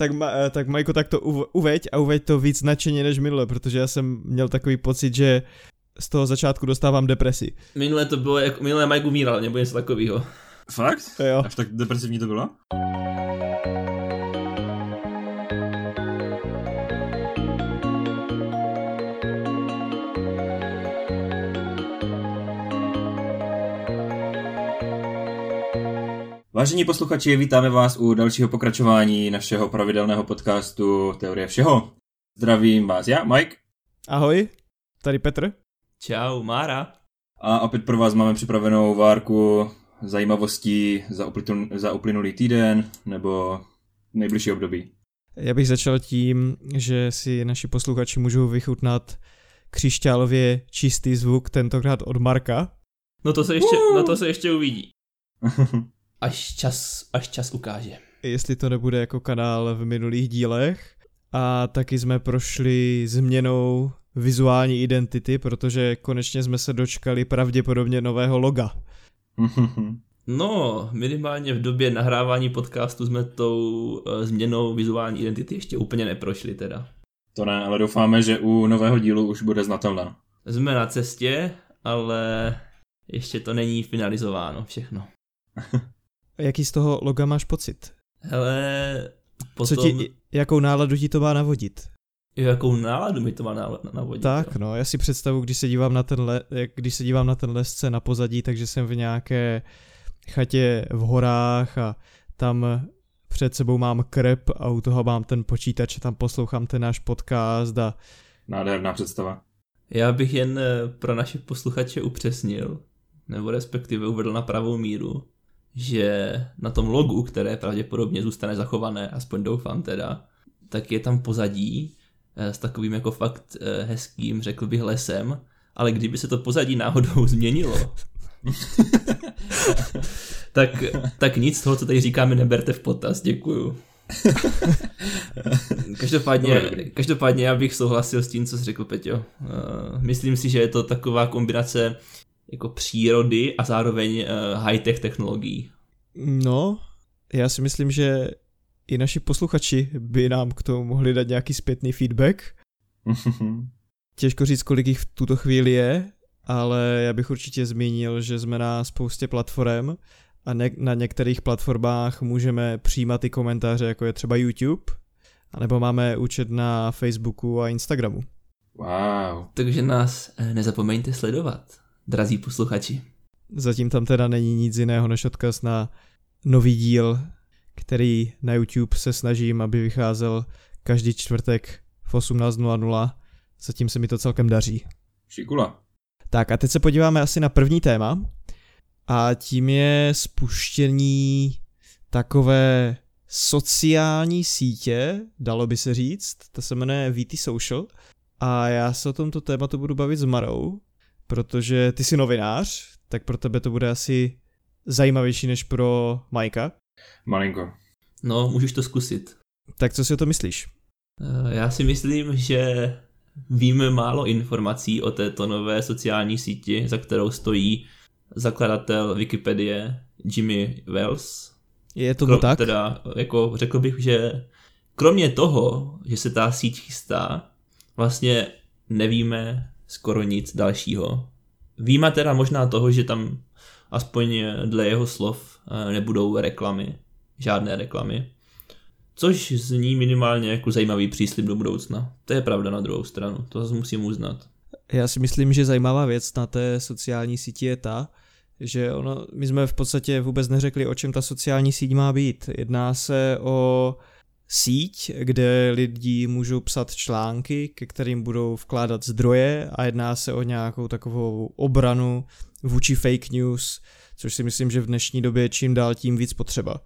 Tak, ma, eh, tak Majko, tak to uveď a uveď to víc nadšeně než minule, protože já jsem měl takový pocit, že z toho začátku dostávám depresi. Minule to bylo, jako minule Mike umíral, nebo něco takového. Fakt? Jo. Až tak depresivní to bylo? Vážení posluchači, vítáme vás u dalšího pokračování našeho pravidelného podcastu Teorie všeho. Zdravím vás já, Mike. Ahoj, tady Petr. Čau, Mára. A opět pro vás máme připravenou várku zajímavostí za, uplynul, za uplynulý týden nebo nejbližší období. Já bych začal tím, že si naši posluchači můžou vychutnat křišťálově čistý zvuk, tentokrát od Marka. No to se ještě, no to se ještě uvidí. až čas, až čas ukáže. Jestli to nebude jako kanál v minulých dílech. A taky jsme prošli změnou vizuální identity, protože konečně jsme se dočkali pravděpodobně nového loga. No, minimálně v době nahrávání podcastu jsme tou uh, změnou vizuální identity ještě úplně neprošli teda. To ne, ale doufáme, že u nového dílu už bude znatelná. Jsme na cestě, ale ještě to není finalizováno všechno. Jaký z toho loga máš pocit? Hele, potom... Co ti, jakou náladu ti to má navodit? Jakou náladu mi to má navodit? Tak, jo? no, já si představu, když se dívám na ten, le, když se dívám na ten lesce na pozadí, takže jsem v nějaké chatě v horách a tam před sebou mám krep a u toho mám ten počítač a tam poslouchám ten náš podcast a... Nádherná představa. Já bych jen eh, pro naše posluchače upřesnil, nebo respektive uvedl na pravou míru, že na tom logu, které pravděpodobně zůstane zachované, aspoň doufám teda, tak je tam pozadí eh, s takovým jako fakt eh, hezkým, řekl bych, lesem, ale kdyby se to pozadí náhodou změnilo, tak, tak nic z toho, co tady říkáme, neberte v potaz, děkuju. každopádně, každopádně já bych souhlasil s tím, co jsi řekl, Peťo. Uh, myslím si, že je to taková kombinace jako přírody a zároveň uh, high-tech technologií. No, já si myslím, že i naši posluchači by nám k tomu mohli dát nějaký zpětný feedback. Těžko říct, kolik jich v tuto chvíli je, ale já bych určitě zmínil, že jsme na spoustě platform a ne- na některých platformách můžeme přijímat i komentáře, jako je třeba YouTube, anebo máme účet na Facebooku a Instagramu. Wow. Takže nás eh, nezapomeňte sledovat drazí posluchači. Zatím tam teda není nic jiného než odkaz na nový díl, který na YouTube se snažím, aby vycházel každý čtvrtek v 18.00. Zatím se mi to celkem daří. Šikula. Tak a teď se podíváme asi na první téma a tím je spuštění takové sociální sítě, dalo by se říct, to se jmenuje VT Social a já se o tomto tématu budu bavit s Marou, protože ty jsi novinář, tak pro tebe to bude asi zajímavější než pro Majka. Malinko. No, můžeš to zkusit. Tak co si o to myslíš? Eh, já si myslím, že víme málo informací o této nové sociální síti, za kterou stojí zakladatel Wikipedie Jimmy Wells. Je to Krom, tak? Teda, jako řekl bych, že kromě toho, že se ta síť chystá, vlastně nevíme skoro nic dalšího. Víme teda možná toho, že tam aspoň dle jeho slov eh, nebudou reklamy, žádné reklamy. Což zní minimálně jako zajímavý příslip do budoucna. To je pravda na druhou stranu, to zase musím uznat. Já si myslím, že zajímavá věc na té sociální síti je ta, že ono, my jsme v podstatě vůbec neřekli, o čem ta sociální síť má být. Jedná se o síť, kde lidi můžou psat články, ke kterým budou vkládat zdroje a jedná se o nějakou takovou obranu vůči fake news, což si myslím, že v dnešní době čím dál tím víc potřeba.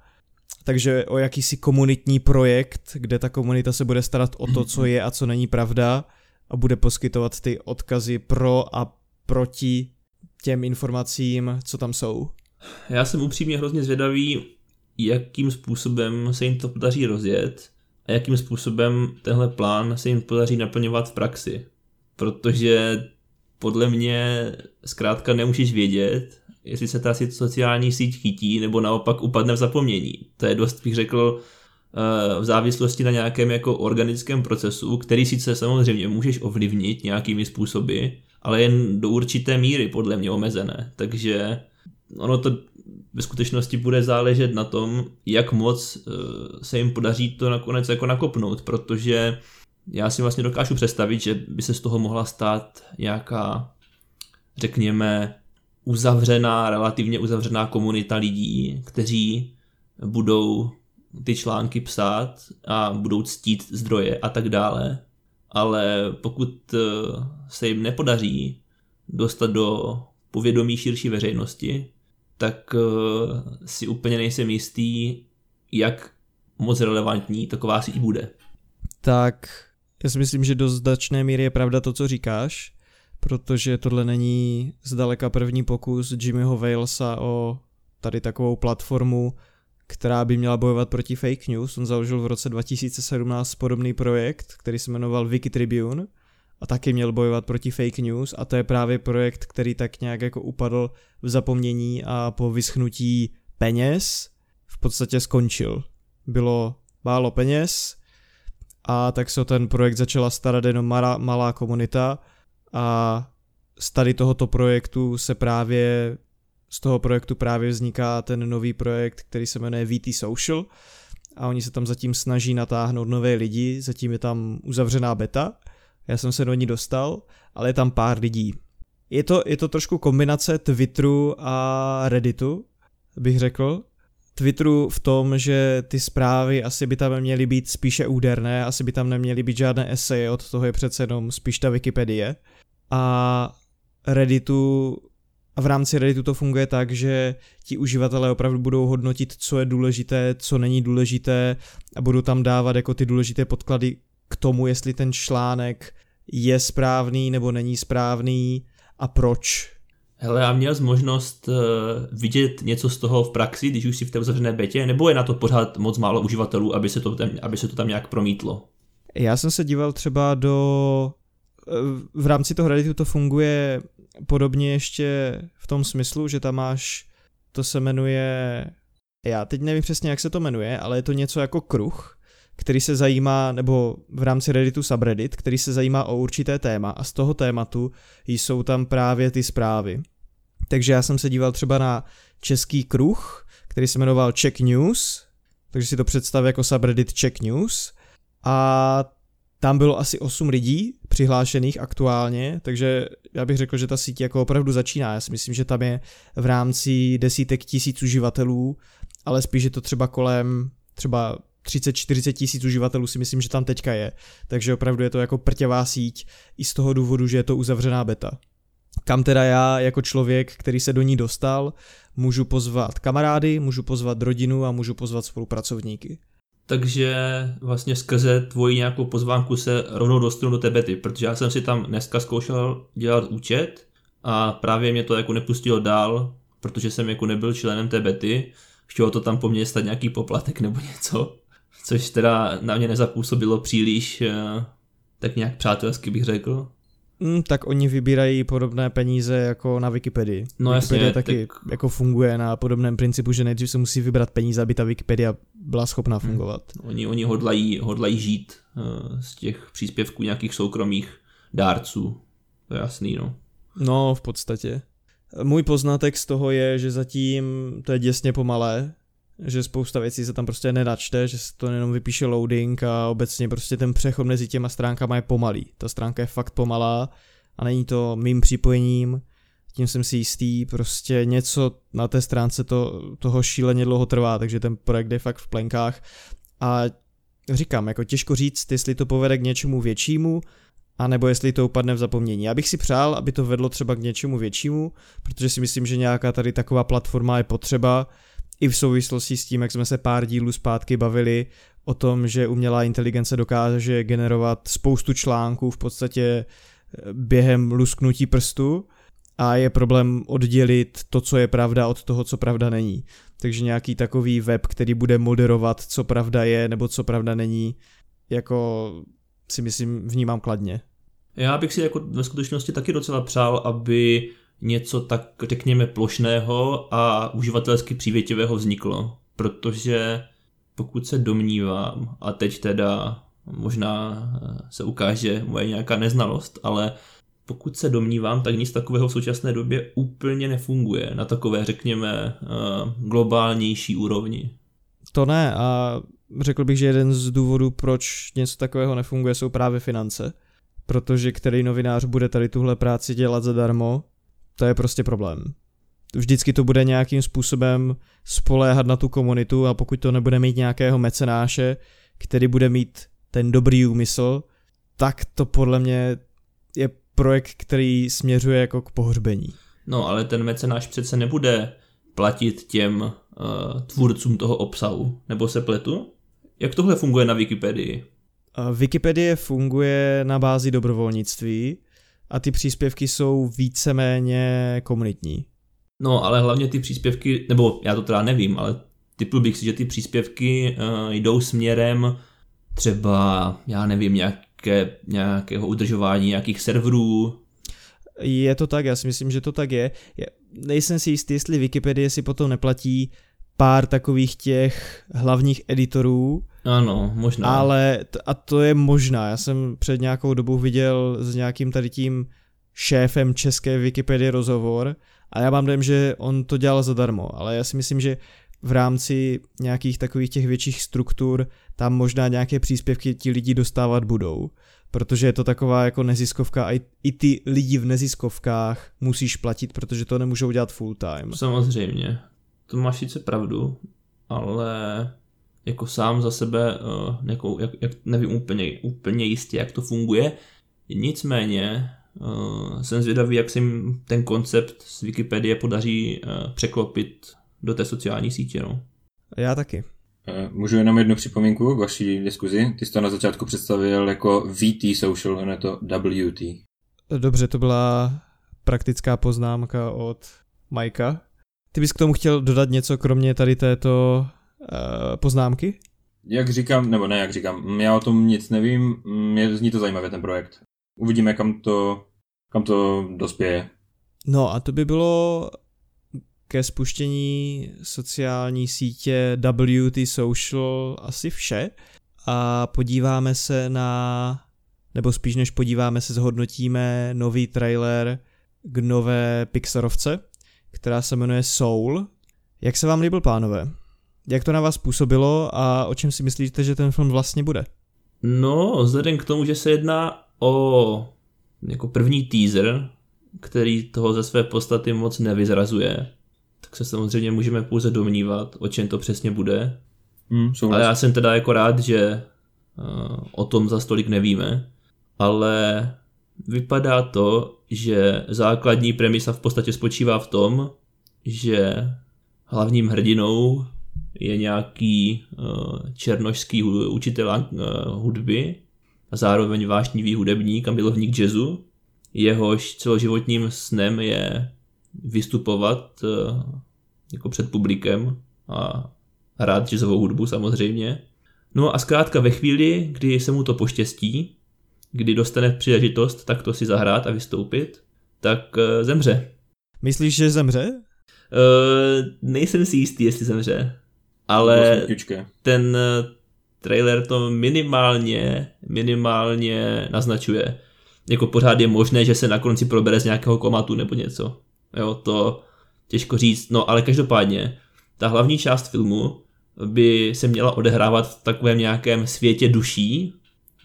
Takže o jakýsi komunitní projekt, kde ta komunita se bude starat o to, co je a co není pravda a bude poskytovat ty odkazy pro a proti těm informacím, co tam jsou. Já jsem upřímně hrozně zvědavý, jakým způsobem se jim to podaří rozjet a jakým způsobem tenhle plán se jim podaří naplňovat v praxi. Protože podle mě zkrátka nemůžeš vědět, jestli se ta sociální síť chytí nebo naopak upadne v zapomnění. To je dost, bych řekl, v závislosti na nějakém jako organickém procesu, který sice samozřejmě můžeš ovlivnit nějakými způsoby, ale jen do určité míry podle mě omezené. Takže ono to ve skutečnosti bude záležet na tom, jak moc eh, se jim podaří to nakonec jako nakopnout, protože já si vlastně dokážu představit, že by se z toho mohla stát nějaká, řekněme, uzavřená, relativně uzavřená komunita lidí, kteří budou ty články psát a budou ctít zdroje a tak dále. Ale pokud eh, se jim nepodaří dostat do povědomí širší veřejnosti, tak uh, si úplně nejsem jistý, jak moc relevantní taková síť bude. Tak já si myslím, že do značné míry je pravda to, co říkáš, protože tohle není zdaleka první pokus Jimmyho Walesa o tady takovou platformu, která by měla bojovat proti fake news. On založil v roce 2017 podobný projekt, který se jmenoval Wiki Tribune a taky měl bojovat proti fake news a to je právě projekt, který tak nějak jako upadl v zapomnění a po vyschnutí peněz v podstatě skončil. Bylo málo peněz a tak se o ten projekt začala starat jenom malá, malá komunita a z tady tohoto projektu se právě z toho projektu právě vzniká ten nový projekt, který se jmenuje VT Social a oni se tam zatím snaží natáhnout nové lidi, zatím je tam uzavřená beta já jsem se do ní dostal, ale je tam pár lidí. Je to, je to trošku kombinace Twitteru a Redditu, bych řekl. Twitteru v tom, že ty zprávy asi by tam měly být spíše úderné, asi by tam neměly být žádné eseje, od toho je přece jenom spíš ta Wikipedie. A Redditu a v rámci Redditu to funguje tak, že ti uživatelé opravdu budou hodnotit, co je důležité, co není důležité a budou tam dávat jako ty důležité podklady k tomu, jestli ten článek je správný nebo není správný a proč. Hele, já měl možnost uh, vidět něco z toho v praxi, když už si v té uzavřené betě, nebo je na to pořád moc málo uživatelů, aby se to tam, aby se to tam nějak promítlo? Já jsem se díval třeba do... Eh, v rámci toho Redditu to funguje podobně ještě v tom smyslu, že tam máš, to se jmenuje, já teď nevím přesně, jak se to jmenuje, ale je to něco jako kruh, který se zajímá, nebo v rámci Redditu subreddit, který se zajímá o určité téma a z toho tématu jsou tam právě ty zprávy. Takže já jsem se díval třeba na český kruh, který se jmenoval Check News, takže si to představ jako subreddit Check News a tam bylo asi 8 lidí přihlášených aktuálně, takže já bych řekl, že ta síť jako opravdu začíná. Já si myslím, že tam je v rámci desítek tisíc uživatelů, ale spíš je to třeba kolem třeba 30-40 tisíc uživatelů si myslím, že tam teďka je. Takže opravdu je to jako prťavá síť i z toho důvodu, že je to uzavřená beta. Kam teda já jako člověk, který se do ní dostal, můžu pozvat kamarády, můžu pozvat rodinu a můžu pozvat spolupracovníky. Takže vlastně skrze tvoji nějakou pozvánku se rovnou dostanu do té bety, protože já jsem si tam dneska zkoušel dělat účet a právě mě to jako nepustilo dál, protože jsem jako nebyl členem té bety, chtělo to tam po mně stát nějaký poplatek nebo něco což teda na mě nezapůsobilo příliš eh, tak nějak přátelsky bych řekl. Mm, tak oni vybírají podobné peníze jako na Wikipedii. No Wikipedia jasně, taky tak... jako funguje na podobném principu, že nejdřív se musí vybrat peníze, aby ta Wikipedia byla schopná hmm. fungovat. Hmm. Oni, oni hodlají, hodlají žít uh, z těch příspěvků nějakých soukromých dárců. To je jasný, no. No, v podstatě. Můj poznatek z toho je, že zatím to je děsně pomalé, že spousta věcí se tam prostě nenačte, že se to jenom vypíše loading a obecně prostě ten přechod mezi těma stránkama je pomalý. Ta stránka je fakt pomalá a není to mým připojením, tím jsem si jistý, prostě něco na té stránce to, toho šíleně dlouho trvá, takže ten projekt je fakt v plenkách a říkám, jako těžko říct, jestli to povede k něčemu většímu, a nebo jestli to upadne v zapomnění. Já bych si přál, aby to vedlo třeba k něčemu většímu, protože si myslím, že nějaká tady taková platforma je potřeba, i v souvislosti s tím, jak jsme se pár dílů zpátky bavili o tom, že umělá inteligence dokáže generovat spoustu článků v podstatě eh, během lusknutí prstu a je problém oddělit to, co je pravda od toho, co pravda není. Takže nějaký takový web, který bude moderovat, co pravda je nebo co pravda není, jako si myslím vnímám kladně. Já bych si jako ve skutečnosti taky docela přál, aby něco tak řekněme plošného a uživatelsky přívětivého vzniklo, protože pokud se domnívám, a teď teda možná eh, se ukáže moje nějaká neznalost, ale pokud se domnívám, tak nic takového v současné době úplně nefunguje na takové, řekněme, eh, globálnější úrovni. To ne a řekl bych, že jeden z důvodů, proč něco takového nefunguje, jsou právě finance. Protože který novinář bude tady tuhle práci dělat zadarmo, to je prostě problém. Vždycky to bude nějakým způsobem spoléhat na tu komunitu a pokud to nebude mít nějakého mecenáše, který bude mít ten dobrý úmysl, tak to podle mě je projekt, který směřuje jako k pohřbení. No, ale ten mecenáš přece nebude platit těm uh, tvůrcům toho obsahu, nebo se pletu? Jak tohle funguje na Wikipedii? Uh, Wikipedie funguje na bázi dobrovolnictví a ty příspěvky jsou víceméně komunitní. No, ale hlavně ty příspěvky, nebo já to teda nevím, ale typl bych si, že ty příspěvky uh, jdou směrem třeba, já nevím, nějaké, nějakého udržování nějakých serverů. Je to tak, já si myslím, že to tak je. Já nejsem si jistý, jestli Wikipedie si potom neplatí pár takových těch hlavních editorů. Ano, možná. Ale, a to je možná, já jsem před nějakou dobou viděl s nějakým tady tím šéfem české Wikipedie rozhovor a já mám dojem, že on to dělal zadarmo, ale já si myslím, že v rámci nějakých takových těch větších struktur tam možná nějaké příspěvky ti lidi dostávat budou, protože je to taková jako neziskovka a i, i ty lidi v neziskovkách musíš platit, protože to nemůžou dělat full time. Samozřejmě, to máš sice pravdu, ale jako sám za sebe uh, jako, jak, jak, nevím úplně, úplně jistě, jak to funguje. Nicméně uh, jsem zvědavý, jak se jim ten koncept z Wikipedie podaří uh, překlopit do té sociální sítě. No. Já taky. Můžu jenom jednu připomínku k vaší diskuzi. Ty jsi to na začátku představil jako VT Social, ono je to WT. Dobře, to byla praktická poznámka od Majka. Ty bys k tomu chtěl dodat něco, kromě tady této poznámky? Jak říkám, nebo ne jak říkám, já o tom nic nevím, mě zní to zajímavě ten projekt. Uvidíme, kam to, kam to dospěje. No a to by bylo ke spuštění sociální sítě WT Social asi vše a podíváme se na, nebo spíš než podíváme se, zhodnotíme nový trailer k nové Pixarovce, která se jmenuje Soul. Jak se vám líbil, pánové? Jak to na vás působilo a o čem si myslíte, že ten film vlastně bude? No, vzhledem k tomu, že se jedná o jako první teaser, který toho ze své podstaty moc nevyzrazuje, tak se samozřejmě můžeme pouze domnívat, o čem to přesně bude. Hmm, ale já jsem teda jako rád, že uh, o tom za stolik nevíme, ale vypadá to, že základní premisa v podstatě spočívá v tom, že hlavním hrdinou je nějaký uh, černošský učitel uh, hudby a zároveň vášnivý hudebník a milovník jazzu. Jehož celoživotním snem je vystupovat uh, jako před publikem a hrát jazzovou hudbu samozřejmě. No a zkrátka ve chvíli, kdy se mu to poštěstí, kdy dostane příležitost takto si zahrát a vystoupit, tak zemře. Myslíš, že zemře? Uh, nejsem si jistý, jestli zemře, ale ten trailer to minimálně, minimálně naznačuje. Jako pořád je možné, že se na konci probere z nějakého komatu nebo něco. Jo, to těžko říct, no ale každopádně, ta hlavní část filmu by se měla odehrávat v takovém nějakém světě duší,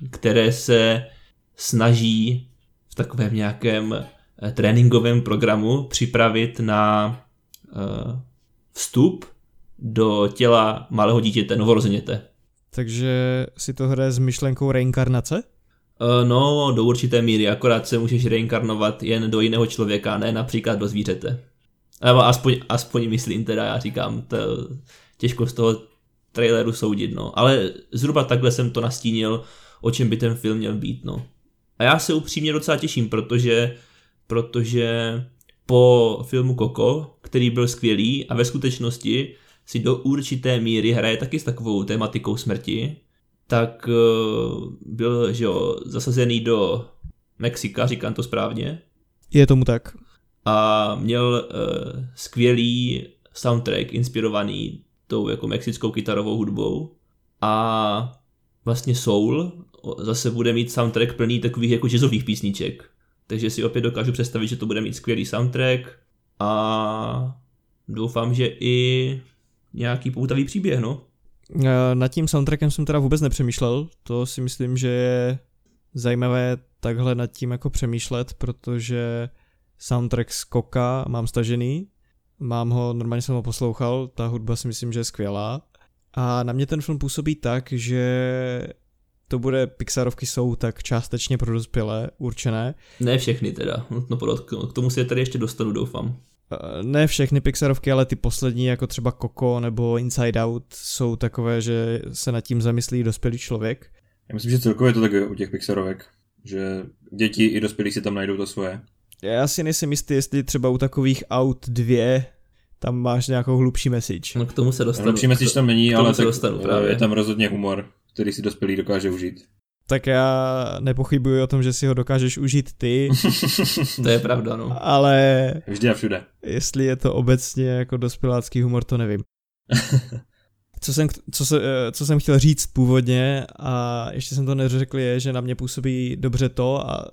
které se snaží v takovém nějakém eh, tréninkovém programu připravit na uh, vstup do těla malého dítěte, novorozeněte. Takže si to hraje s myšlenkou reinkarnace? Uh, no, do určité míry, akorát se můžeš reinkarnovat jen do jiného člověka, ne například do zvířete. Nebo aspoň, aspoň myslím teda, já říkám, to, těžko z toho traileru soudit, no. Ale zhruba takhle jsem to nastínil, o čem by ten film měl být, no. A já se upřímně docela těším, protože, protože po filmu Coco, který byl skvělý a ve skutečnosti si do určité míry hraje taky s takovou tématikou smrti, tak uh, byl že jo, zasazený do Mexika, říkám to správně. Je tomu tak. A měl uh, skvělý soundtrack inspirovaný tou jako mexickou kytarovou hudbou. a vlastně Soul zase bude mít soundtrack plný takových jako jazzových písniček. Takže si opět dokážu představit, že to bude mít skvělý soundtrack a doufám, že i nějaký poutavý příběh, no. Eh, nad tím soundtrackem jsem teda vůbec nepřemýšlel, to si myslím, že je zajímavé takhle nad tím jako přemýšlet, protože soundtrack z Koka mám stažený, mám ho, normálně jsem ho poslouchal, ta hudba si myslím, že je skvělá a na mě ten film působí tak, že to bude, Pixarovky jsou tak částečně pro dospělé určené. Ne všechny teda, nutno podotknout, k tomu si je tady ještě dostanu, doufám. Eh, ne všechny Pixarovky, ale ty poslední, jako třeba Coco nebo Inside Out, jsou takové, že se nad tím zamyslí dospělý člověk. Já myslím, že celkově je to tak u těch Pixarovek, že děti i dospělí si tam najdou to svoje. Já si nejsem jistý, jestli třeba u takových Out 2 tam máš nějakou hlubší message. No k tomu se dostanu. Hlubší message tam není, ale se tak dostanu právě. je tam rozhodně humor, který si dospělý dokáže užít. Tak já nepochybuji o tom, že si ho dokážeš užít ty, To je pravda, no. ale Vždy a všude. jestli je to obecně jako dospělácký humor, to nevím. Co jsem, co, se, eh, co jsem chtěl říct původně a ještě jsem to neřekl je, že na mě působí dobře to a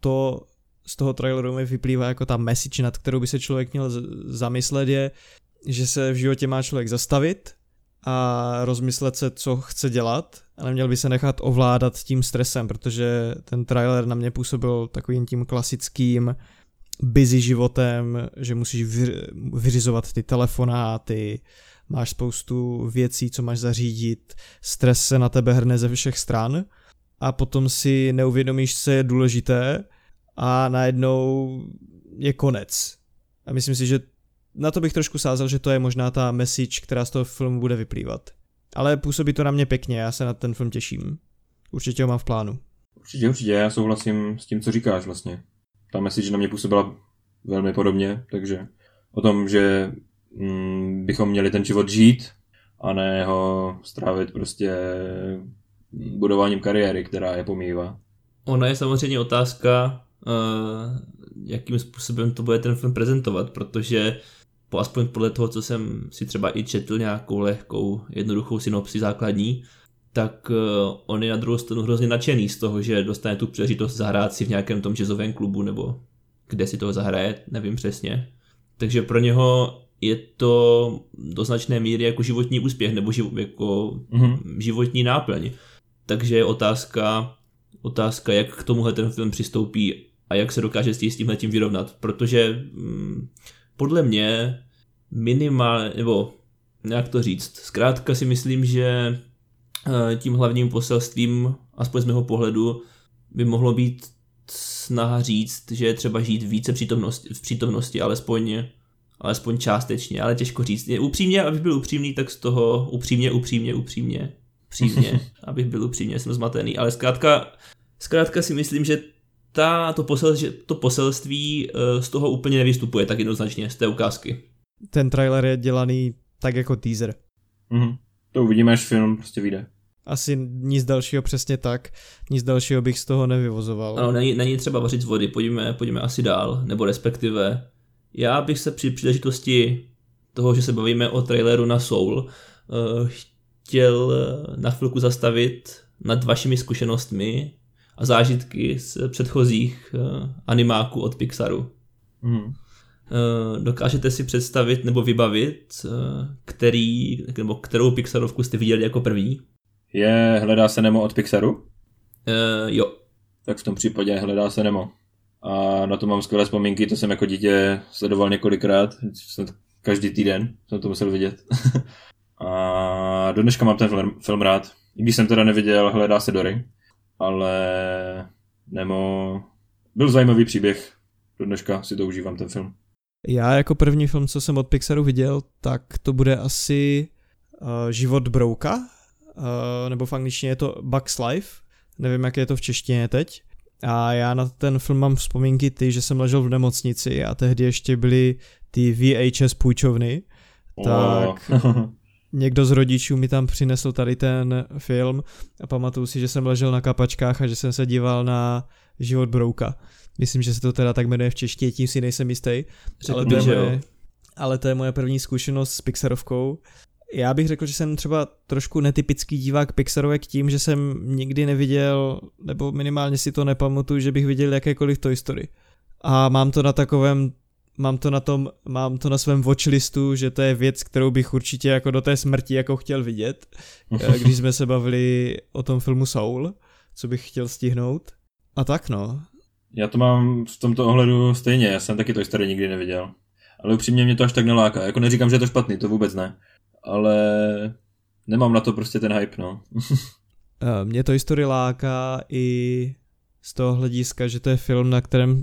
to z toho traileru mi vyplývá jako ta message, nad kterou by se člověk měl zamyslet je, že se v životě má člověk zastavit a rozmyslet se, co chce dělat a neměl by se nechat ovládat tím stresem, protože ten trailer na mě působil takovým tím klasickým busy životem, že musíš vy, vyřizovat ty telefonáty, máš spoustu věcí, co máš zařídit, stres se na tebe hrne ze všech stran a potom si neuvědomíš, co je důležité a najednou je konec. A myslím si, že na to bych trošku sázel, že to je možná ta message, která z toho filmu bude vyplývat. Ale působí to na mě pěkně, já se na ten film těším. Určitě ho mám v plánu. Určitě, určitě, já souhlasím s tím, co říkáš vlastně. Ta message na mě působila velmi podobně, takže o tom, že mm, bychom měli ten život žít a ne ho strávit prostě budováním kariéry, která je pomývá. Ona je samozřejmě otázka, uh, jakým způsobem to bude ten film prezentovat, protože po, aspoň podle toho, co jsem si třeba i četl nějakou lehkou, jednoduchou synopsi základní, tak uh, on je na druhou stranu hrozně nadšený z toho, že dostane tu příležitost zahrát si v nějakém tom jazzovém klubu, nebo kde si toho zahraje, nevím přesně. Takže pro něho je to do značné míry jako životní úspěch, nebo živ, jako Mhm. životní náplň. Takže je otázka, otázka, jak k tomuhle ten film přistoupí a jak se dokáže s tím- tím vyrovnat, protože mm, podle mě minimálně, nebo jak to říct, zkrátka si myslím, že eh, tím hlavním poselstvím, aspoň z mého pohledu, by mohlo být snaha říct, že je třeba žít více přítomnosti, v přítomnosti, alespoň, alespoň částečně, ale těžko říct. Je upřímně, abych byl upřímný, tak z toho upřímně, upřímně, upřímně, upřímně, abych byl upřímně, jsem zmatený, ale zkrátka, zkrátka si myslím, že ta, to, posel, že to poselství eh, z toho úplně nevystupuje tak jednoznačně, z té ukázky. Ten trailer je dělaný tak jako teaser. Mhm. To uvidíme, až film prostě vyjde. Asi nic dalšího přesně tak, nic dalšího bych z toho nevyvozoval. Ano, není, není třeba vařit z vody, pojďme, pojďme asi dál, nebo respektive já bych se při příležitosti toho, že se bavíme o traileru na Soul, eh, chtěl na chvilku zastavit nad vašimi zkušenostmi a zážitky z předchozích eh, animáků od Pixaru. Eh, Dokážete si představit nebo vybavit, eh, který, nebo kterou Pixarovku jste viděli jako první? Je Hledá se Nemo od Pixaru? Eh, jo, Tak v tom případě Hledá se Nemo. A na to mám skvělé vzpomínky, to jsem jako dítě sledoval několikrát, jsem každý týden jsem to musel vidět. a do dneška mám ten film, film rád. I když jsem teda neviděl Hledá se Dory, ale Nemo byl zajímavý příběh. Do dneška si to užívám ten film. Já jako první film, co jsem od Pixaru viděl, tak to bude asi uh, Život brouka, uh, nebo v angličtině je to Bugs Life, nevím, jak je to v češtině teď. A já na ten film mám vzpomínky ty, že jsem ležel v nemocnici a tehdy ještě byly ty VHS půjčovny, Tak. O, někdo z rodičů mi tam přinesl tady ten film a pamatuju si, že jsem ležel na kapačkách a že jsem se díval na život Brouka. Myslím, že se to teda tak jmenuje v češtině, tím si nejsem jistý. řekl Ale to, je moje, ale to je moje první zkušenost s Pixarovkou Já bych řekl, že jsem třeba trošku netypický divák Pixarovek tím, že jsem nikdy neviděl, nebo minimálně si to nepamatuju, že bych viděl jakékoliv Toy Story. A mám to na takovém mám to na tom, mám to na svém watchlistu, že to je věc, kterou bych určitě jako do té smrti jako chtěl vidět, eh, když jsme se bavili o tom filmu Soul, co bych chtěl stihnout. A tak no. Já to mám v tomto ohledu stejně, já jsem taky to Story nikdy neviděl. Ale upřímně mě to až tak neláká. Jako neříkám, že je to špatný, to vůbec ne. Ale nemám na to prostě ten hype, no. Eh, mě to Story láká i z toho hlediska, že to je film, na kterém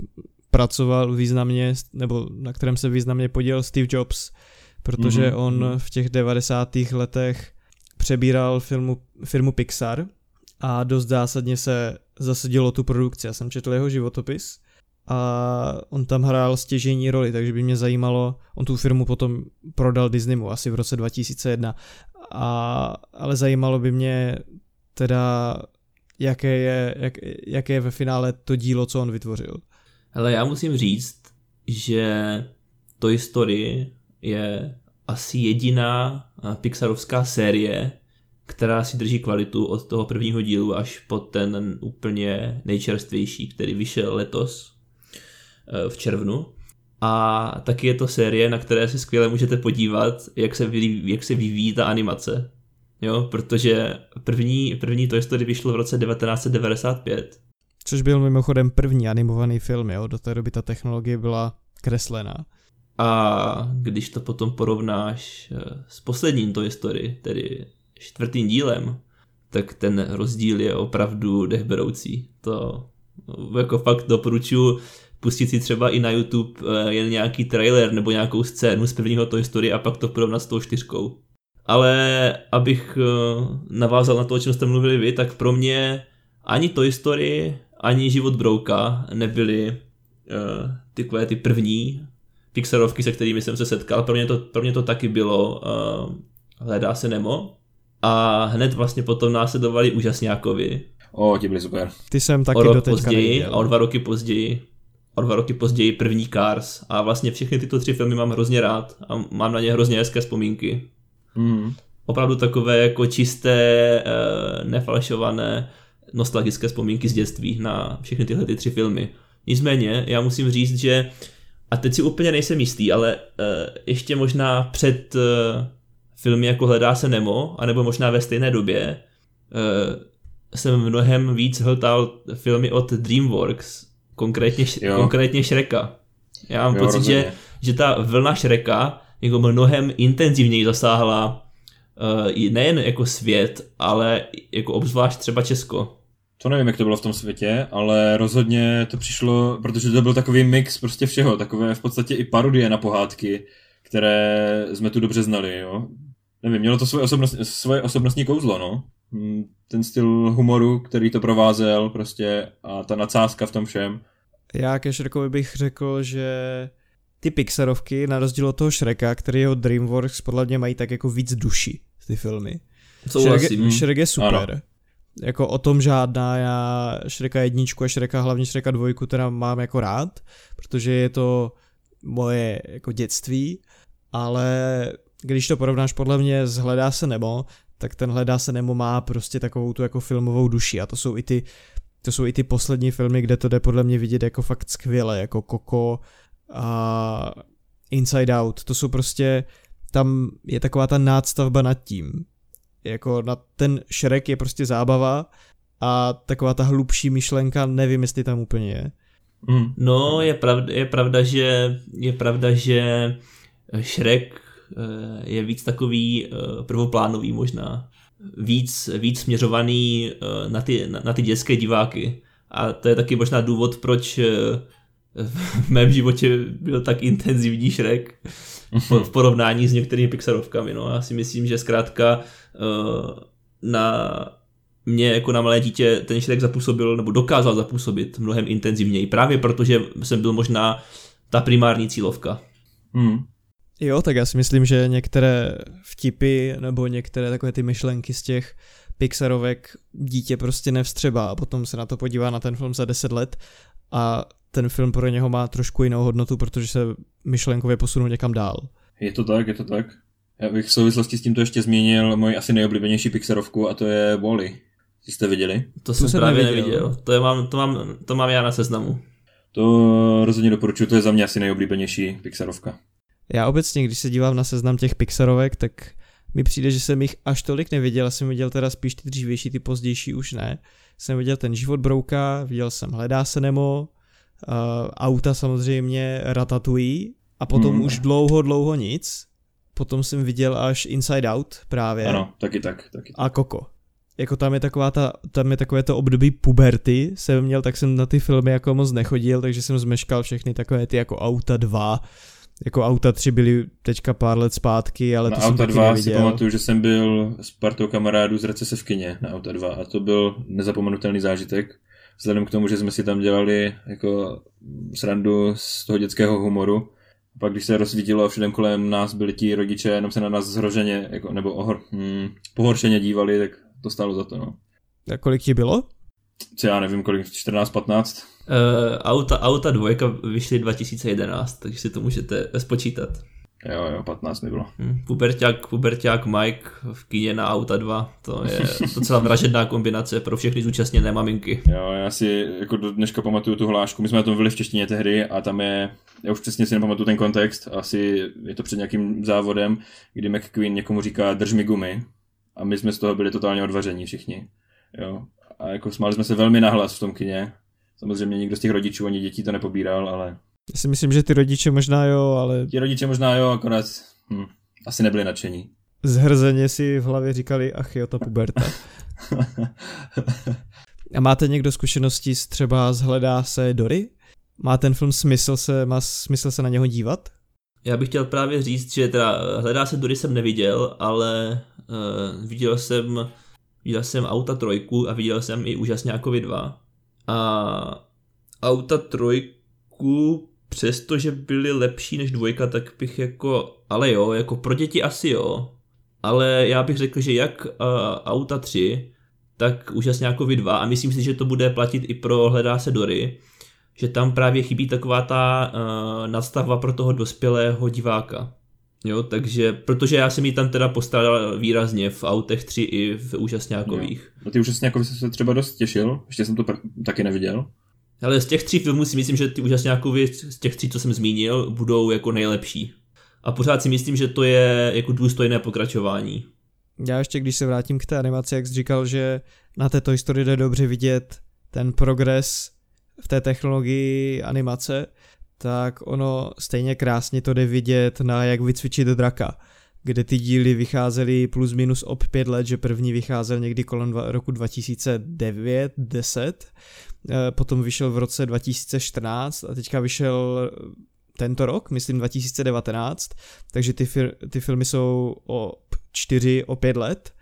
pracoval významně, nebo na kterém se významně podílel Steve Jobs, protože mm-hmm. on v těch 90. letech přebíral filmu, firmu Pixar a dost zásadně se zasadilo tu produkci. Já jsem četl jeho životopis a on tam hrál stěžení roli, takže by mě zajímalo, on tu firmu potom prodal Disneymu asi v roce 2001, a, ale zajímalo by mě teda, jaké je, jak, jaké je ve finále to dílo, co on vytvořil. Ale já musím říct, že Toy Story je asi jediná Pixarovská série, která si drží kvalitu od toho prvního dílu až po ten úplně nejčerstvější, který vyšel letos e, v červnu. A taky je to série, na které si skvěle můžete podívat, jak se, vyvíjí, jak se vyvíjí ta animace. Jo, protože první, první Toy Story vyšlo v roce 1995 Což byl mimochodem první animovaný film, jo? Do té doby ta technologie byla kreslená. A když to potom porovnáš eh, s posledním Toy Story, tedy čtvrtým dílem, tak ten rozdíl je opravdu dechberoucí. To jako fakt doporučuji pustit si třeba i na YouTube eh, jen nějaký trailer nebo nějakou scénu z prvního Toy Story a pak to porovnat s tou čtyřkou. Ale abych eh, navázal na to, o čem jste mluvili vy, tak pro mě ani Toy Story, ani Život Brouka nebyly uh, ty, ty první Pixarovky, se kterými jsem se setkal. Pro mě to, pro mě to taky bylo uh, Hledá se Nemo. A hned vlastně potom následovali Úžasňákovi. O, ti byli super. Ty jsem taky o rok později neviděl. a o dva roky později o dva roky později první Cars a vlastně všechny tyto tři filmy mám hrozně rád a mám na ně hrozně hezké vzpomínky. Mm. Opravdu takové jako čisté, uh, nefalšované, nostalgické vzpomínky z dětství na všechny tyhle ty tři filmy. Nicméně, já musím říct, že a teď si úplně nejsem jistý, ale uh, ještě možná před uh, filmy jako Hledá se Nemo, anebo možná ve stejné době, uh, jsem mnohem víc hltal filmy od DreamWorks, konkrétně, konkrétně Shreka. Já mám jo, pocit, že, že ta vlna Shreka jako mnohem intenzivněji zasáhla uh, nejen jako svět, ale jako obzvlášť třeba Česko. To nevím, jak to bylo v tom světě, ale rozhodně to přišlo, protože to byl takový mix prostě všeho, takové v podstatě i parodie na pohádky, které jsme tu dobře znali, jo. Nevím, mělo to svoje, osobnost, svoje osobnostní kouzlo, no. Hmm, ten styl humoru, který to provázel prostě a ta nadsázka v tom všem. Já ke Shrekovi bych řekl, že ty Pixarovky, na rozdíl od toho Shreka, který jeho DreamWorks podle mě mají tak jako víc duši, ty filmy. Souhlasím. Shrek, Shrek je super. Ano jako o tom žádná, já Šreka jedničku a Šreka, hlavně Šreka dvojku teda mám jako rád, protože je to moje jako dětství, ale když to porovnáš podle mě z Hledá se nebo, tak ten Hledá se nebo má prostě takovou tu jako filmovou duši a to jsou i ty to jsou i ty poslední filmy, kde to jde podle mě vidět jako fakt skvěle, jako Coco a Inside Out, to jsou prostě, tam je taková ta nádstavba nad tím, jako na ten šrek je prostě zábava a taková ta hlubší myšlenka nevím, jestli tam úplně je. Mm. No, je pravda, je pravda, že je pravda, že Shrek eh, je víc takový eh, prvoplánový možná. Víc, víc směřovaný eh, na ty, na, na ty dětské diváky. A to je taky možná důvod, proč v mém životě byl tak intenzivní Shrek v porovnání s některými Pixarovkami. No. Já si myslím, že zkrátka uh, na mě jako na malé dítě ten Shrek zapůsobil, nebo dokázal zapůsobit mnohem intenzivněji, právě protože jsem byl možná ta primární cílovka. Hmm. Jo, tak já si myslím, že některé vtipy nebo některé takové ty myšlenky z těch Pixarovek dítě prostě nevstřebá a potom se na to podívá na ten film za 10 let a ten film pro něho má trošku jinou hodnotu, protože se myšlenkově posunul někam dál. Je to tak, je to tak. Já bych v souvislosti s tímto ještě zmínil moji asi nejoblíbenější Pixarovku a to je Wally. Ty jste viděli? To jsem jsem právě neviděl. neviděl. To, je, mám, to, mám, to mám já na seznamu. To rozhodně doporučuji, to je za mě asi nejoblíbenější Pixarovka. Já obecně, když se dívám na seznam těch Pixarovek, tak mi přijde, že jsem jich až tolik neviděl. Já jsem viděl teda spíš ty dřívější, ty pozdější už ne. Jsem viděl ten život Brouka, viděl jsem Hledá se Nemo, auta samozřejmě, Ratatouille a potom Hmm. už dlouho, dlouho nic. Potom jsem viděl až Inside Out právě Ano, taky tak, taky tak. a Coco. Jako tam je taková ta, tam je takové to období puberty jsem měl, tak jsem na ty filmy jako moc nechodil, takže jsem zmeškal všechny takové ty jako Auta 2, jako Auta 3 byly teďka pár let zpátky, ale Na to jsem Auta taky 2 si pamatuju, že jsem byl s partou kamarádů z recese v kině na Auta 2 a to byl nezapomenutelný zážitek. Vzhledem k tomu, že jsme si tam dělali jako srandu z toho dětského humoru. A pak když se rozsvítilo a všude kolem nás byli ti rodiče, jenom se na nás zhroženě, jako, nebo ohor, hm, pohoršeně dívali, tak to stálo za to, no. A kolik ti bylo? Co já nevím, kolik, 14-15? Uh, auta, auta dvojka vyšly 2011, takže si to můžete spočítat. Jo, jo, 15 mi bylo. Hm, Puberťák, puberťák Mike v kyně na auta 2, to je docela vražedná kombinace pro všechny zúčastněné maminky. Jo, já si jako do dneška pamatuju tu hlášku, my jsme na tom byli v češtině tehdy a tam je, já už přesně si nepamatuju ten kontext, asi je to před nějakým závodem, kdy McQueen někomu říká drž mi gumy a my jsme z toho byli totálně odvaření všichni. Jo. A jako smáli jsme se velmi nahlas v tom kině. Samozřejmě nikdo z těch rodičů ani dětí to nepobíral, ale Já si myslím, že ty rodiče možná jo, ale ti rodiče možná jo, akorát hm, asi nebyli nadšení. zhrzeně si v hlavě říkali, ach jo, ta puberta. A máte někdo zkušenosti s třeba z Hledá se Dory? Má ten film smysl se, má smysl se na něho dívat? Já bych chtěl právě říct, že teda eh, Hledá se Dory jsem neviděl, ale uh, viděl jsem viděl jsem Auta trojku a viděl jsem i Úžasňákovi 2. A Auta trojku, přestože byly lepší než dvojka, tak bych jako, ale jo, jako pro děti asi jo. Ale já bych řekl, že jak uh, Auta 3, tak Úžasňákovi 2 a myslím si, že to bude platit i pro Hledá se Dory, že tam právě chybí taková ta uh, nadstavba pro toho dospělého diváka. Jo, takže, protože já jsem ji tam teda postrádal výrazně v autech 3 i v úžasňákových. No ty asi jako se třeba dost těšil, ještě jsem to pr- taky neviděl. Ale z těch tří filmů si myslím, že ty úžasňákovi z těch tří, co jsem zmínil, budou jako nejlepší. A pořád si myslím, že to je jako důstojné pokračování. Já ještě, když se vrátím k té animaci, jak jsi říkal, že na této historii jde dobře vidět ten progres v té technologii animace, tak ono stejně krásně to jde vidět na jak vycvičit draka, kde ty díly vycházely plus minus ob pět let, že první vycházel někdy kolem dva, roku 2009-10, potom vyšel v roce 2014 a teďka vyšel tento rok, myslím 2019, takže ty, fir- ty filmy jsou o 4, o 5 let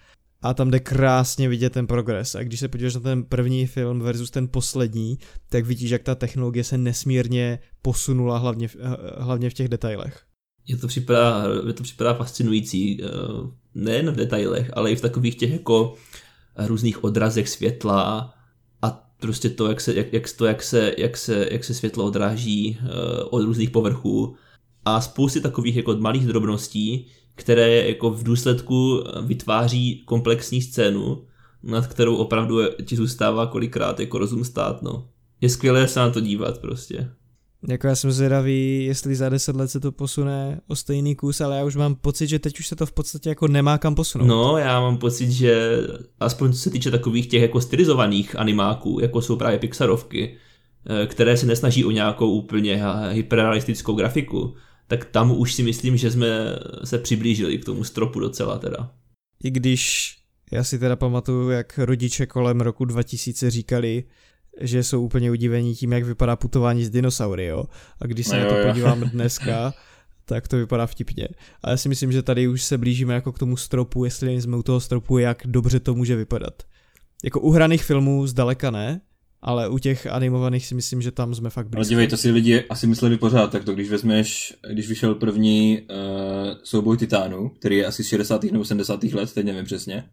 a tam jde krásně vidět ten progres. A když se podíváš na ten první film versus ten poslední, tak vidíš, jak ta technologie se nesmírně posunula hlavně, v- eh, hlavně v těch detailech. Je to připadá, je to připadá fascinující, eh, nejen v detailech, ale i v takových těch jako různých odrazech světla prostě to, jak se, jak, jak, to, jak se, jak se, jak se světlo odráží eh, od různých povrchů a spousty takových jako malých drobností, které jako v důsledku vytváří komplexní scénu, nad kterou opravdu ti zůstává kolikrát jako rozum stát, no. Je skvělé se na to dívat prostě. Jako já jsem zvědavý, jestli za 10 let se to posune o stejný kus, ale já už mám pocit, že teď už se to v podstatě jako nemá kam posunout. No, já mám pocit, že aspoň co se týče takových těch jako stylizovaných animáků, jako jsou právě Pixarovky, eh, které se nesnaží o nějakou úplně hyperrealistickou grafiku, tak tam už si myslím, že jsme se přiblížili k tomu stropu docela teda. I když já si teda pamatuju, jak rodiče kolem roku 2000 říkali, že jsou úplně udivení tím, jak vypadá putování s dinosaury, jo. A když se No na to jo. podívám dneska, tak to vypadá vtipně. A já si myslím, že tady už se blížíme jako k tomu stropu, jestli jsme u toho stropu, jak dobře to může vypadat. Jako u hraných filmů zdaleka ne, ale u těch animovaných si myslím, že tam jsme fakt Ale blízko. dívej, to si lidi asi mysleli pořád, tak to když vezmeš, když vyšel první uh, souboj titánů, který je asi z 60. nebo 70. let, teď nevím přesně,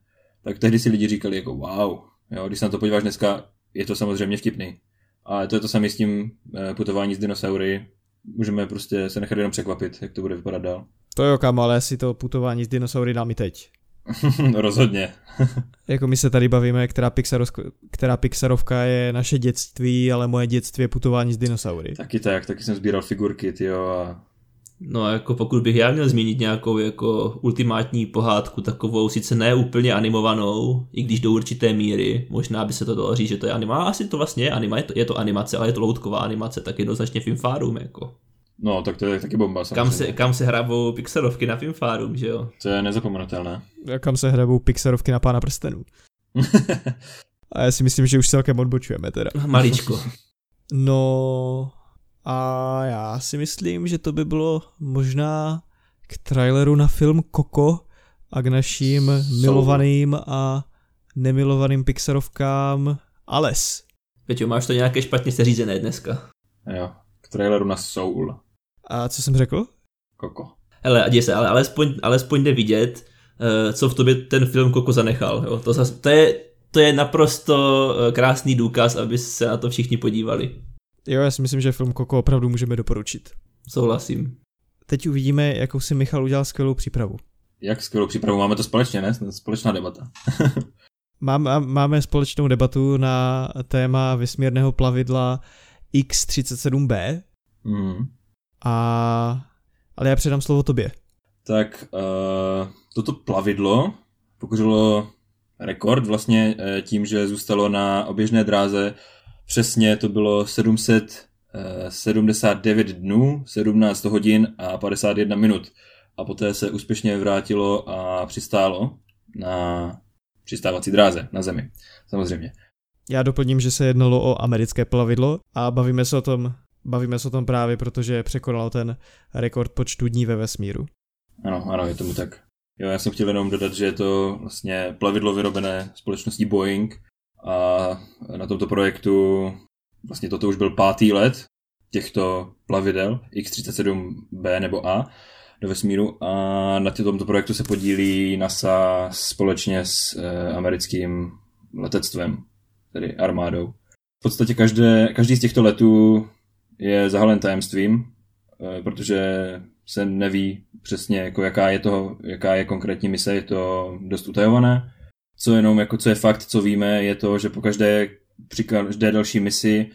tak tehdy si lidi říkali jako wow, jo, když se na to podíváš dneska, je to samozřejmě vtipný. A to je to samé s tím uh, putování s dinosaury, můžeme prostě se nechat jenom překvapit, jak to bude vypadat dál. To jo, kam, ale si to putování s dinosaury dám i teď. Rozhodně. Jako my se tady bavíme, která, Pixarovka, která Pixarovka je naše dětství, ale moje dětství je putování s dinosaury. Taky tak, taky jsem sbíral figurky, tyjo, a No jako pokud bych já měl zmínit nějakou jako ultimátní pohádku, takovou sice ne úplně animovanou, i když do určité míry, možná by se to dalo říct, že to je anima, asi to vlastně je anima, je to, je to animace, ale je to loutková animace, tak jednoznačně Filmfárum jako. No, tak to je taky bomba. Kam se, kam se hrabou pixelovky na Filmfárum, že jo? To je nezapomenutelné. A kam se hrabou pixelovky na pána prstenů. A já si myslím, že už celkem odbočujeme teda. Maličko. No a já si myslím, že to by bylo možná k traileru na film Koko a k našim milovaným a nemilovaným Pixarovkám Ales. Peťo, máš to nějaké špatně seřízené dneska. Jo, k traileru na Soul. A co jsem řekl? Koko. Hele, a se, ale alespoň, alespoň jde vidět, uh, co v tobě ten film Koko zanechal. Jo? To, zas, to, je, to je naprosto eh, krásný důkaz, aby se na to všichni podívali. Jo, já si myslím, že film Koko opravdu můžeme doporučit. Souhlasím. Teď uvidíme, jakou si Michal udělal skvělou přípravu. Jak skvělou přípravu? Máme to společně, ne? Společná debata. Mám, máme společnou debatu na téma vesmírného plavidla X-37B. Mm. A... Ale já předám slovo tobě. Tak uh, toto plavidlo pokořilo rekord vlastně uh, tím, že zůstalo na oběžné dráze Přesně to bylo 779 dnů, 17 hodin a 51 minut. A poté se úspěšně vrátilo a přistálo na přistávací dráze na Zemi. Samozřejmě. Já doplním, že se jednalo o americké plavidlo a bavíme se o tom, bavíme se o tom právě, protože překonalo ten rekord počtu dní ve vesmíru. Ano, ano, je tomu tak. Jo, já jsem chtěl jenom dodat, že je to vlastně plavidlo vyrobené společností Boeing a na tomto projektu vlastně toto už byl pátý let těchto plavidel X-37B nebo A do vesmíru a na tomto projektu se podílí NASA společně s e, americkým letectvem, tedy armádou. V podstatě každé, každý z těchto letů je zahalen tajemstvím, e, protože se neví přesně, jako jaká, je to, jaká je konkrétní mise, je to dost utajované co jenom jako co je fakt, co víme, je to, že po každé, při každé další misi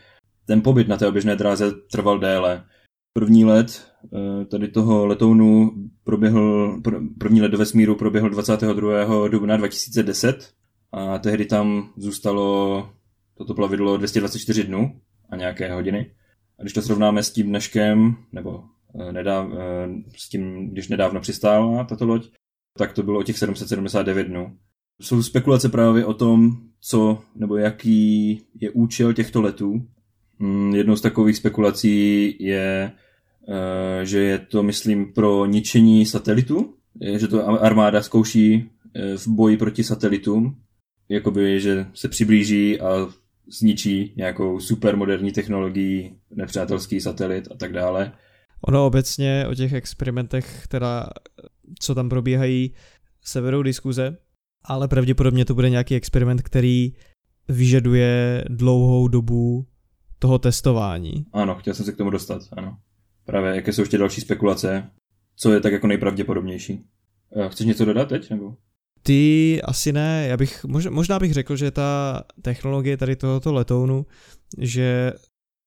ten pobyt na té oběžné dráze trval déle. První let eh, tady toho letounu proběhl, první let do vesmíru proběhl 22. dubna 2010 a tehdy tam zůstalo toto plavidlo 224 dnů a nějaké hodiny. A když to srovnáme s tím dneškem, nebo eh, nedáv, eh, s tím, když nedávno přistála tato loď, tak to bylo o těch 779 dnů jsou spekulace právě o tom, co nebo jaký je účel těchto letů. Mm, jednou z takových spekulací je, eh, že je to, myslím, pro ničení satelitu, že to armáda zkouší eh, v boji proti satelitům, jakoby, že se přiblíží a zničí nějakou supermoderní technologií, nepřátelský satelit a tak dále. Ono obecně o těch experimentech, teda, co tam probíhají, se vedou diskuze, ale pravděpodobně to bude nějaký experiment, který vyžaduje dlouhou dobu toho testování. Ano, chtěl jsem se k tomu dostat, ano. Právě, jaké jsou ještě další spekulace, co je tak jako nejpravděpodobnější. Eh, chceš něco dodat teď, nebo? Ty asi ne, já bych, možná bych řekl, že ta technologie tady tohoto letounu, že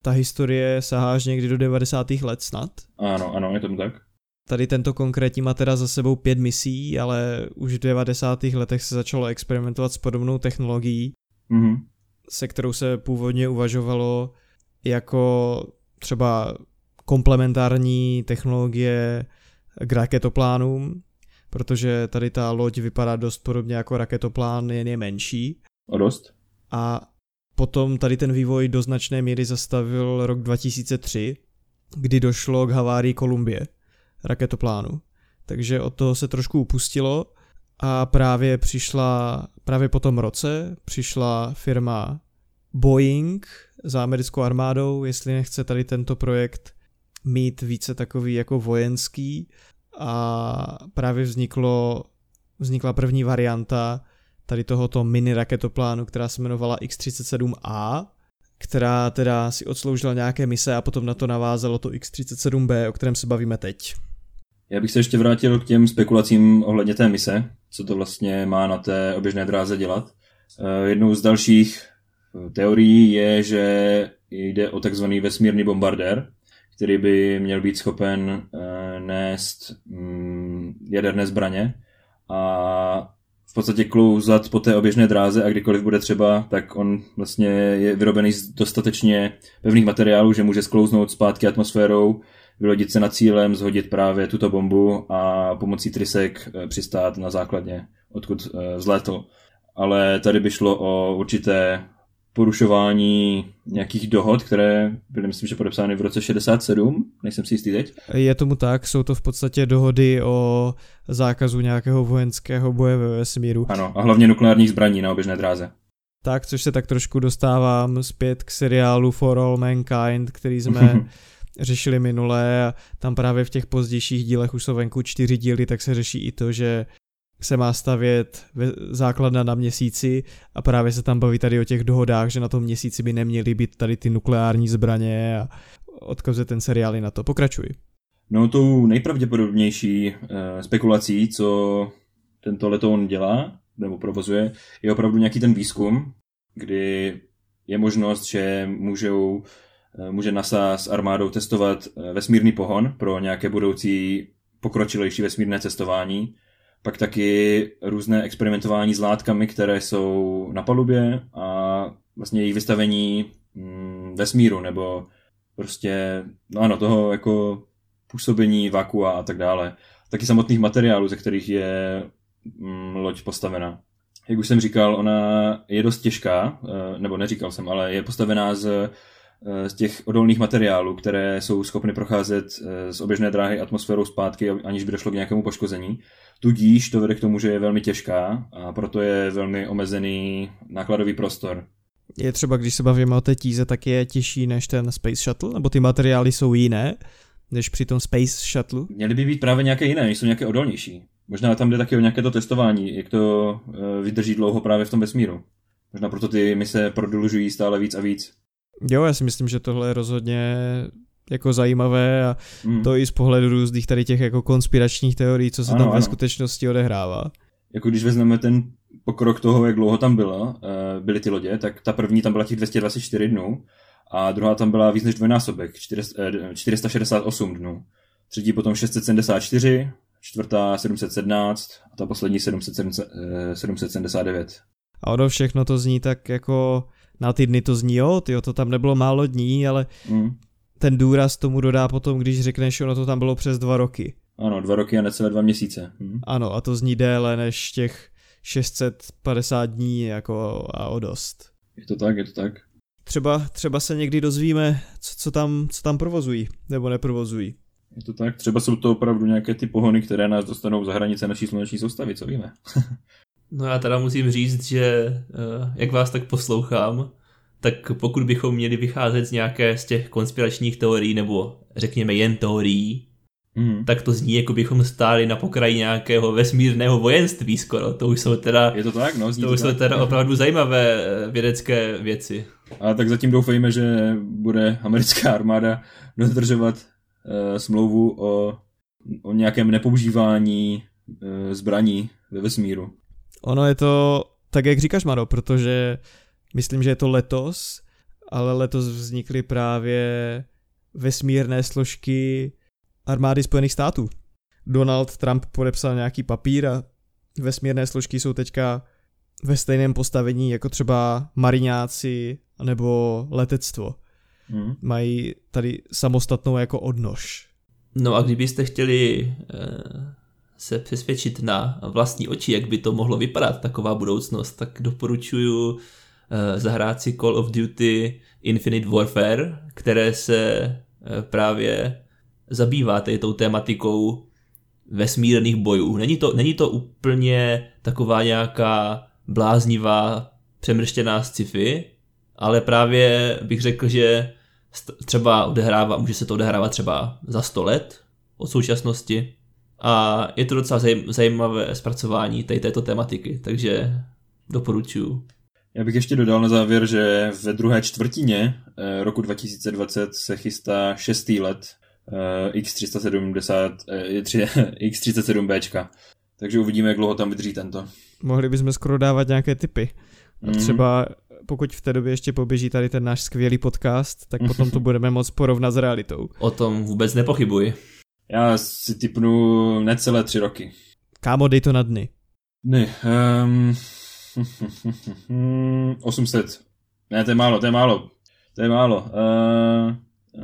ta historie sahá až někdy do 90. let snad. Ano, ano, je tomu tak. Tady tento konkrétní má teda za sebou pět misí, ale už v 90. letech se začalo experimentovat s podobnou technologií, mm-hmm. se kterou se původně uvažovalo jako třeba komplementární technologie k raketoplánům, protože tady ta loď vypadá dost podobně jako raketoplán, jen je menší. O dost. A potom tady ten vývoj do značné míry zastavil rok 2003, kdy došlo k havárii Kolumbie raketoplánu. Takže od toho se trošku upustilo a právě přišla, právě po tom roce přišla firma Boeing za americkou armádou, jestli nechce tady tento projekt mít více takový jako vojenský a právě vzniklo, vznikla první varianta tady tohoto mini raketoplánu, která se jmenovala X-37A, která teda si odsloužila nějaké mise a potom na to navázalo to X-37B, o kterém se bavíme teď. Já bych se ještě vrátil k těm spekulacím ohledně té mise, co to vlastně má na té oběžné dráze dělat. Eh, jednou z dalších eh, teorií je, že jde o takzvaný vesmírný bombardér, který by měl být schopen eh, nést mm, jaderné zbraně a v podstatě klouzat po té oběžné dráze a kdykoliv bude třeba, tak on vlastně je vyrobený z dostatečně pevných materiálů, že může sklouznout zpátky atmosférou, vylodit se na cílem, zhodit právě tuto bombu a pomocí trysek přistát na základně, odkud zlétl ale tady by šlo o určité porušování nějakých dohod, které byly, myslím, že podepsány v roce 67, nejsem si jistý teď. Je tomu tak, jsou to v podstatě dohody o zákazu nějakého vojenského boje ve vesmíru. Ano, a hlavně nukleárních zbraní na oběžné dráze. Tak, což se tak trošku dostávám zpět k seriálu For All Mankind, který jsme řešili minule a tam právě v těch pozdějších dílech už jsou venku čtyři díly, tak se řeší i to, že se má stavět základna na měsíci a právě se tam baví tady o těch dohodách, že na tom měsíci by neměly být tady ty nukleární zbraně a odkazuje ten seriál i na to. Pokračuj. No tou nejpravděpodobnější uh, spekulací, co tento letoun dělá nebo provozuje, je opravdu nějaký ten výzkum, kdy je možnost, že můžou, může NASA s armádou testovat uh, vesmírný pohon pro nějaké budoucí pokročilejší vesmírné cestování pak taky různé experimentování s látkami, které jsou na palubě a vlastně jejich vystavení mm, vesmíru, nebo prostě, no ano, toho jako působení vakua a tak dále. Taky samotných materiálů, ze kterých je mm, loď postavena. Jak už jsem říkal, ona je dost těžká, eh, nebo neříkal jsem, ale je postavená z z těch odolných materiálů, které jsou schopny procházet eh, z oběžné dráhy atmosférou zpátky, aniž by došlo k nějakému poškození. Tudíž to vede k tomu, že je velmi těžká a proto je velmi omezený nákladový prostor. Je třeba, když se bavíme o té tíze, tak je těžší než ten Space Shuttle, nebo ty materiály jsou jiné než při tom Space Shuttle? Měly by být právě nějaké jiné, jsou nějaké odolnější. Možná tam jde taky o nějaké to testování, jak to eh, vydrží dlouho právě v tom vesmíru. Možná proto ty mise prodlužují stále víc a víc. Jo, já si myslím, že tohle je rozhodně jako zajímavé a mm. to i z pohledu různých tady těch jako konspiračních teorií, co se ano, tam ve ano. skutečnosti odehrává. Jako když vezmeme ten pokrok toho, jak dlouho tam bylo, eh, byly ty lodě, tak ta první tam byla těch 224 dnů a druhá tam byla víc než dvojnásobek, 468 eh, dnů. Třetí potom 674, čtvrtá 717 a ta poslední 779. A ono všechno to zní tak jako na ty dny to zní, jo, tyjo, to tam nebylo málo dní, ale mm. ten důraz tomu dodá potom, když řekneš, ono to tam bylo přes dva roky. Ano, dva roky a necelé dva měsíce. Mm. Ano, a to zní déle než těch 650 dní jako a o dost. Je to tak, je to tak. Třeba, třeba se někdy dozvíme, co, co, tam, co tam provozují, nebo neprovozují. Je to tak, třeba jsou to opravdu nějaké ty pohony, které nás dostanou za hranice naší sluneční soustavy, co víme. No já teda musím říct, že eh, jak vás tak poslouchám, tak pokud bychom měli vycházet z nějaké z těch konspiračních teorií, nebo řekněme jen teorií, mm. tak to zní, jako bychom stáli na pokraji nějakého vesmírného vojenství skoro. To už jsou teda, Je to tak, no, to, to už jsou teda opravdu zajímavé eh, vědecké věci. A tak zatím doufejme, že bude americká armáda dodržovat smlouvu o, o nějakém nepoužívání uh, zbraní ve vesmíru. Ono je to tak, jak říkáš, Maro, protože myslím, že je to letos, ale letos vznikly právě vesmírné složky armády Spojených států. Donald Trump podepsal nějaký papír a vesmírné složky jsou teďka ve stejném postavení jako třeba mariňáci nebo letectvo. Hmm. Mají tady samostatnou jako odnož. No a kdybyste chtěli eh, se přesvědčit na vlastní oči, jak by to mohlo vypadat, taková budoucnost, tak doporučuji uh, zahrát si Call of Duty Infinite Warfare, které se uh, právě zabývá tady tou tématikou vesmírných bojů. Není to, není to úplně taková nějaká bláznivá, přemrštěná sci-fi, ale právě bych řekl, že třeba odehrává, může se to odehrávat třeba za 100 let od současnosti, a je to docela zajímavé zpracování tady této tematiky, takže doporučuju. Já bych ještě dodal na závěr, že ve druhé čtvrtině eh, roku 2020 se chystá šestý let X370, uh, 3, X37Bčka. Takže uvidíme, jak dlouho tam vydrží tento. Mohli bychom skoro dávat nějaké typy. A Mhm. třeba pokud v té době ještě poběží tady ten náš skvělý podcast, tak potom to budeme moc porovnat s realitou. O tom vůbec nepochybuji. Já si typnu necelé tři roky. Kámo, dej to na dny. Ne, um, 800. Ne, to je málo, to je málo. To je málo. Uh,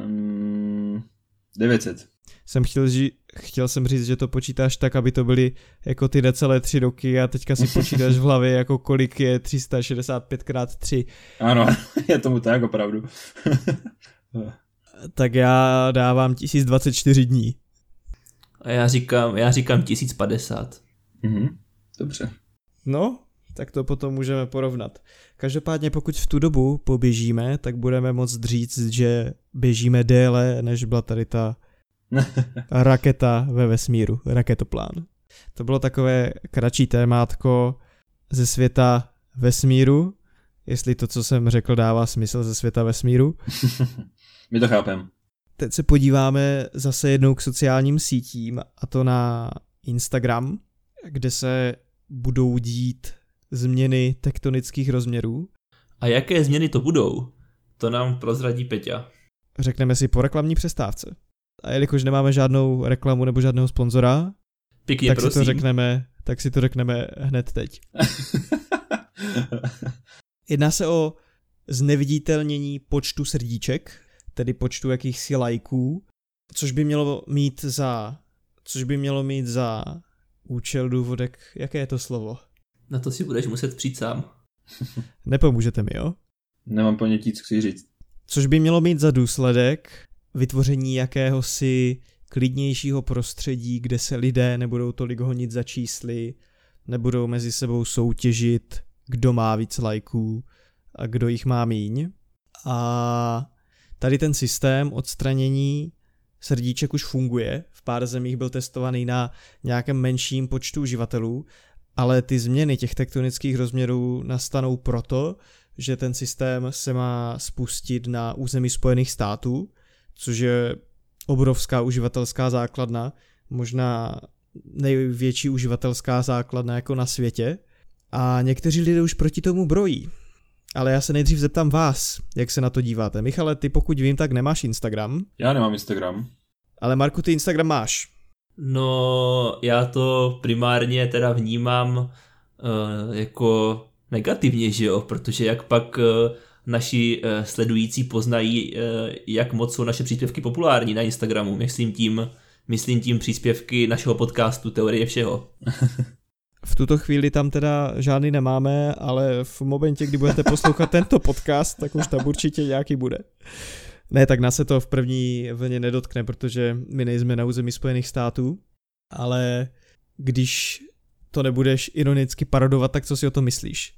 um, 900. Jsem chtěl, ži- chtěl jsem říct, že to počítáš tak, aby to byly jako ty necelé tři roky a teďka si počítáš v hlavě, jako kolik je 365 x 3. Ano, je tomu tak opravdu. Tak já dávám 1024 dní. A já říkám, já říkám 1050. mhm. Dobře. No, tak to potom můžeme porovnat. Každopádně pokud v tu dobu poběžíme, tak budeme moct říct, že běžíme déle, než byla tady ta raketa ve vesmíru, raketoplán. To bylo takové kratší témátko ze světa vesmíru, jestli to, co jsem řekl, dává smysl ze světa vesmíru. My to chápem. Teď se podíváme zase jednou k sociálním sítím, a to na Instagram, kde se budou dít změny tektonických rozměrů. A jaké změny to budou? To nám prozradí Peťa. Řekneme si po reklamní přestávce. A jelikož nemáme žádnou reklamu nebo žádného sponzora, Pěkně tak prosím. si to řekneme, tak si to řekneme hned teď. Jedná se o zneviditelnění počtu srdíček, tedy počtu jakýchsi lajků, což by mělo mít za, což by mělo mít za účel důvodek, jaké je to slovo? Na to si budeš muset přijít sám. Nepomůžete mi, jo? Nemám ponětí, co chci říct. Což by mělo mít za důsledek vytvoření jakéhosi klidnějšího prostředí, kde se lidé nebudou tolik honit za čísly, nebudou mezi sebou soutěžit, kdo má víc lajků a kdo jich má míň. A tady ten systém odstranění srdíček už funguje. V pár zemích byl testovaný na nějakém menším počtu uživatelů, ale ty změny těch tektonických rozměrů nastanou proto, že ten systém se má spustit na území Spojených států, což je obrovská uživatelská základna, možná největší uživatelská základna jako na světě. A někteří lidé už proti tomu brojí. Ale já se nejdřív zeptám vás, jak se na to díváte. Michale, ty pokud vím, tak nemáš Instagram, Já nemám Instagram. ale Marku, ty Instagram máš. No, já to primárně teda vnímám uh, jako negativně, že jo, protože jak pak uh, naši uh, sledující poznají, uh, jak moc jsou naše příspěvky populární na Instagramu. Myslím tím, myslím tím příspěvky našeho podcastu Teorie všeho. V tuto chvíli tam teda žádný nemáme, ale v momentě, kdy budete poslouchat tento podcast, tak už tam určitě nějaký bude. Ne, tak nás se to v první vlně nedotkne, protože my nejsme na území Spojených států, ale když to nebudeš ironicky parodovat, tak co si o to myslíš?